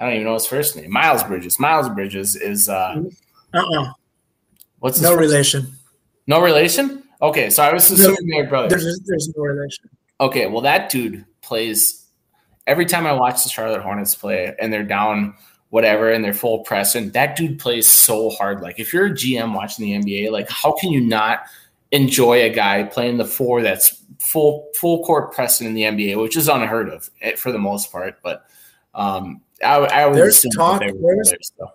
I don't even know his first name Miles Bridges. Miles Bridges is uh uh-uh. what's no relation. Name? No relation. Okay, so I was assuming no, your brother. There's, there's no relation. Okay, well that dude plays every time I watch the Charlotte Hornets play and they're down whatever and they're full press and that dude plays so hard. Like if you're a GM watching the NBA, like how can you not enjoy a guy playing the four that's full full court pressing in the NBA, which is unheard of eh, for the most part. But um, I, I would there's talk. There's, players, so.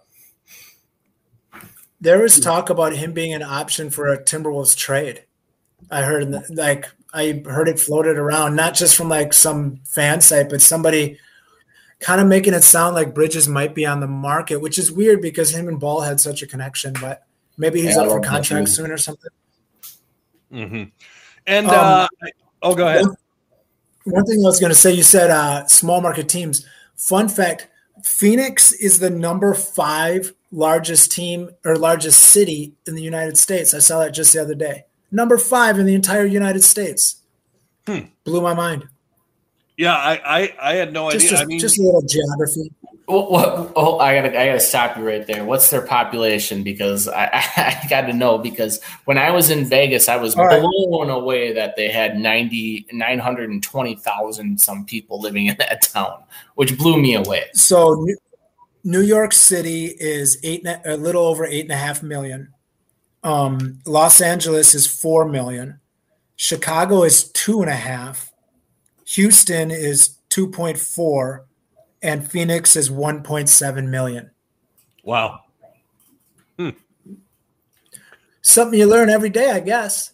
There was talk about him being an option for a Timberwolves trade. I heard like I heard it floated around, not just from like some fan site, but somebody kind of making it sound like Bridges might be on the market, which is weird because him and Ball had such a connection. But maybe he's yeah, up for contract soon or something. Mm-hmm. And um, uh, oh, go ahead. One, one thing I was going to say, you said uh, small market teams. Fun fact: Phoenix is the number five largest team or largest city in the United States. I saw that just the other day number five in the entire United States. Hmm. Blew my mind. Yeah, I, I, I had no just, idea. Just, mean, just a little geography. Well, well, oh, I gotta, I gotta stop you right there. What's their population? Because I, I, I got to know. Because when I was in Vegas, I was All blown right. away that they had 90, 920,000 some people living in that town, which blew me away. So, New York City is eight, a little over eight and a half million. Um, Los Angeles is four million. Chicago is two and a half. Houston is two point four, and Phoenix is 1.7 million. Wow. Something you learn every day, I guess.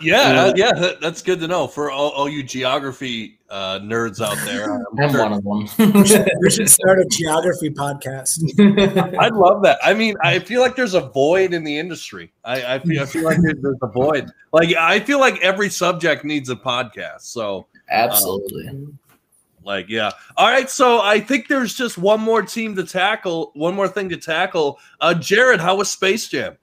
Yeah, uh, yeah, that, that's good to know for all, all you geography uh, nerds out there. I'm I'm sure- one of them. We should start a geography podcast. I'd love that. I mean, I feel like there's a void in the industry. I, I feel I feel like there's a void. Like I feel like every subject needs a podcast. So Absolutely. like yeah. All right. So I think there's just one more team to tackle, one more thing to tackle. Uh Jared, how was Space Jam?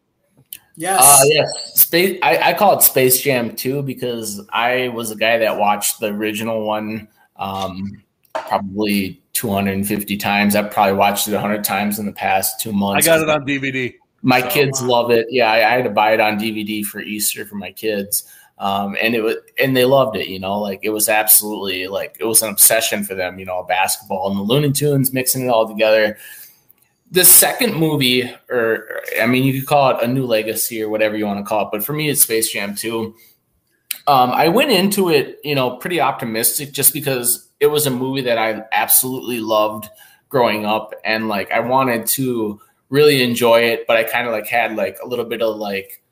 Yes. Uh, yes, space. I, I call it Space Jam 2 because I was a guy that watched the original one um, probably 250 times. I've probably watched it 100 times in the past two months. I got it on DVD. My So- kids love it. Yeah, I, I had to buy it on DVD for Easter for my kids, um, and it was and they loved it. You know, like it was absolutely like it was an obsession for them. You know, basketball and the Looney Tunes mixing it all together. The second movie, or I mean, you could call it a new legacy or whatever you want to call it, but for me, it's Space Jam Two. Um, I went into it, you know, pretty optimistic just because it was a movie that I absolutely loved growing up, and like I wanted to really enjoy it, but I kind of like had like a little bit of like,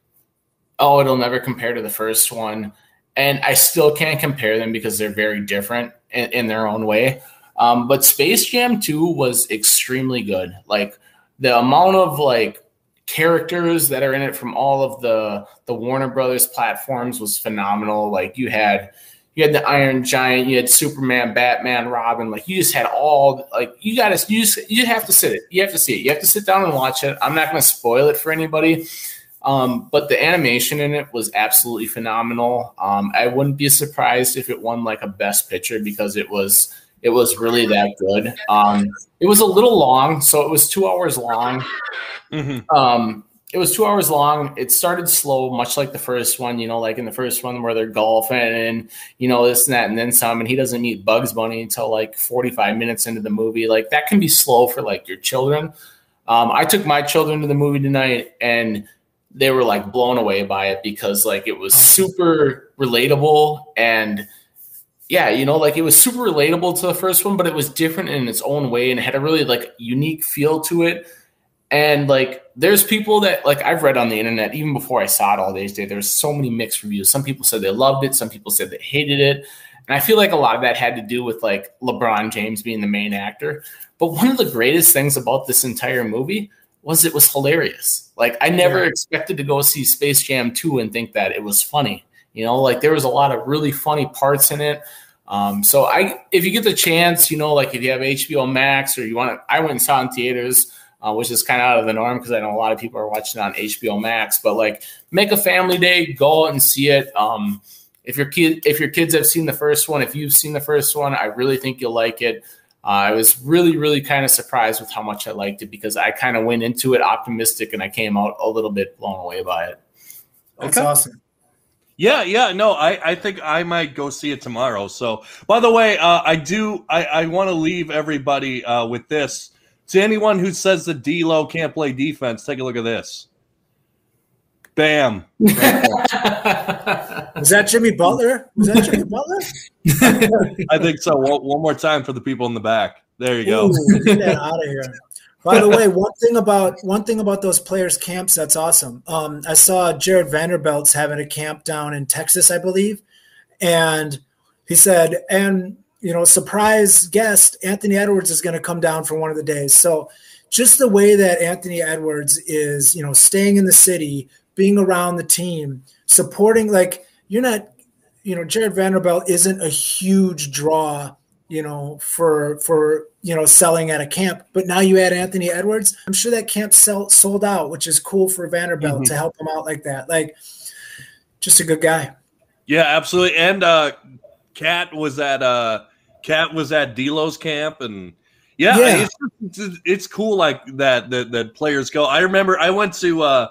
oh, it'll never compare to the first one. And I still can't compare them because they're very different in, in their own way. Um, but Space Jam 2 was extremely good. Like the amount of like characters that are in it from all of the the Warner Brothers platforms was phenomenal. Like you had you had the Iron Giant, you had Superman, Batman, Robin. Like you just had all like you got to you just you have to sit it. You have to see it. You have to sit down and watch it. I'm not going to spoil it for anybody. Um, but the animation in it was absolutely phenomenal. Um, I wouldn't be surprised if it won like a Best Picture because it was it was really that good. Um, it was a little long, so it was two hours long. Mm-hmm. Um, it was two hours long. It started slow, much like the first one. You know, like in the first one where they're golfing and you know this and that and then some, and he doesn't meet Bugs Bunny until like forty five minutes into the movie. Like that can be slow for like your children. Um, I took my children to the movie tonight, and they were like blown away by it because like it was oh. super relatable and yeah, you know, like it was super relatable to the first one, but it was different in its own way and it had a really like unique feel to it. And like there's people that like I've read on the internet even before I saw it all days day. There's so many mixed reviews. Some people said they loved it, some people said they hated it. And I feel like a lot of that had to do with like LeBron James being the main actor. But one of the greatest things about this entire movie was it was hilarious. Like I never Yeah. expected to go see Space Jam 2 and think that it was funny. You know, like there was a lot of really funny parts in it. Um, so I, if you get the chance, you know, like if you have HBO Max or you want to, I went and saw it in theaters, uh, which is kind of out of the norm because I know a lot of people are watching on HBO Max. But like, make a family day, go out and see it. Um, if your kid, if your kids have seen the first one, if you've seen the first one, I really think you'll like it. Uh, I was really, really kind of surprised with how much I liked it because I kind of went into it optimistic and I came out a little bit blown away by it. That's Okay. awesome. Yeah, yeah, no, I, I think I might go see it tomorrow. So, by the way, uh, I do, I, I want to leave everybody uh, with this. To anyone who says that D'Lo can't play defense, take a look at this. Bam. Was that Jimmy Butler? Was that Jimmy Butler? I think so. One, one more time for the people in the back. There you go. Ooh, get that out of here. By the way, one thing about one thing about those players' camps that's awesome. Um, I saw Jarred Vanderbilt's having a camp down in Texas, I believe, and he said, and you know, surprise guest Anthony Edwards is going to come down for one of the days. So, just the way that Anthony Edwards is, you know, staying in the city, being around the team, supporting, like you're not, you know, Jarred Vanderbilt isn't a huge draw you know, for for you know selling at a camp. But now you add Anthony Edwards. I'm sure that camp sell, sold out, which is cool for Vanderbilt Mhm. to help him out like that. Like, just a good guy. Yeah, absolutely. And uh KAT was at uh KAT was at D'Lo's camp and yeah, Yeah. It's, it's it's cool like that, that that players go. I remember I went to uh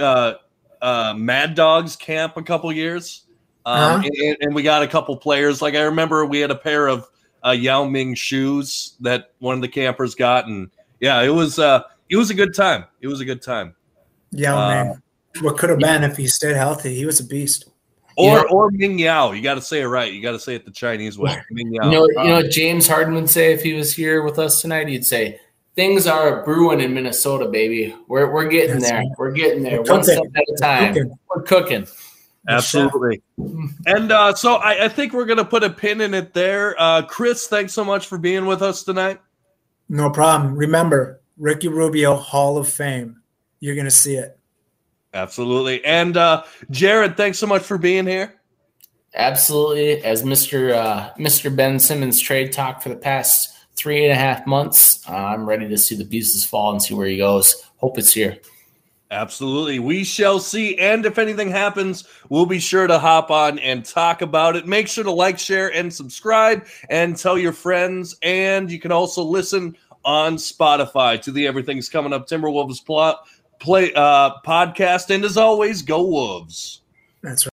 uh uh Mad Dogs camp a couple years. Um Uh-huh. and, and we got a couple players. Like I remember we had a pair of uh Yao Ming shoes that one of the campers got and yeah, it was uh it was a good time. It was a good time. Yeah, Uh, man. What could have been if he stayed healthy? He was a beast. Or You know- or Ming Yao. You got to say it right. You got to say it the Chinese way. Ming Yao. You know, you know what James Harden would say if he was here with us tonight? He'd say, Things are brewing in Minnesota, baby. We're, we're getting That's there. right. We're getting there. We're One step cooking. at a time. Cooking. We're cooking. Absolutely. And uh, so I, I think we're going to put a pin in it there. Uh, Chris, thanks so much for being with us tonight. No problem. Remember, Ricky Rubio, Hall of Fame. You're going to see it. Absolutely. And uh, Jared, thanks so much for being here. Absolutely. As Mr. Uh, Mr. Ben Simmons trade talk for the past three and a half months, uh, I'm ready to see the pieces fall and see where he goes. Hope it's here. Absolutely. We shall see. And if anything happens, we'll be sure to hop on and talk about it. Make sure to like, share, and subscribe and tell your friends. And you can also listen on Spotify to the Everything's Coming Up Timberwolves plot, play uh, podcast. And as always, go Wolves. That's right.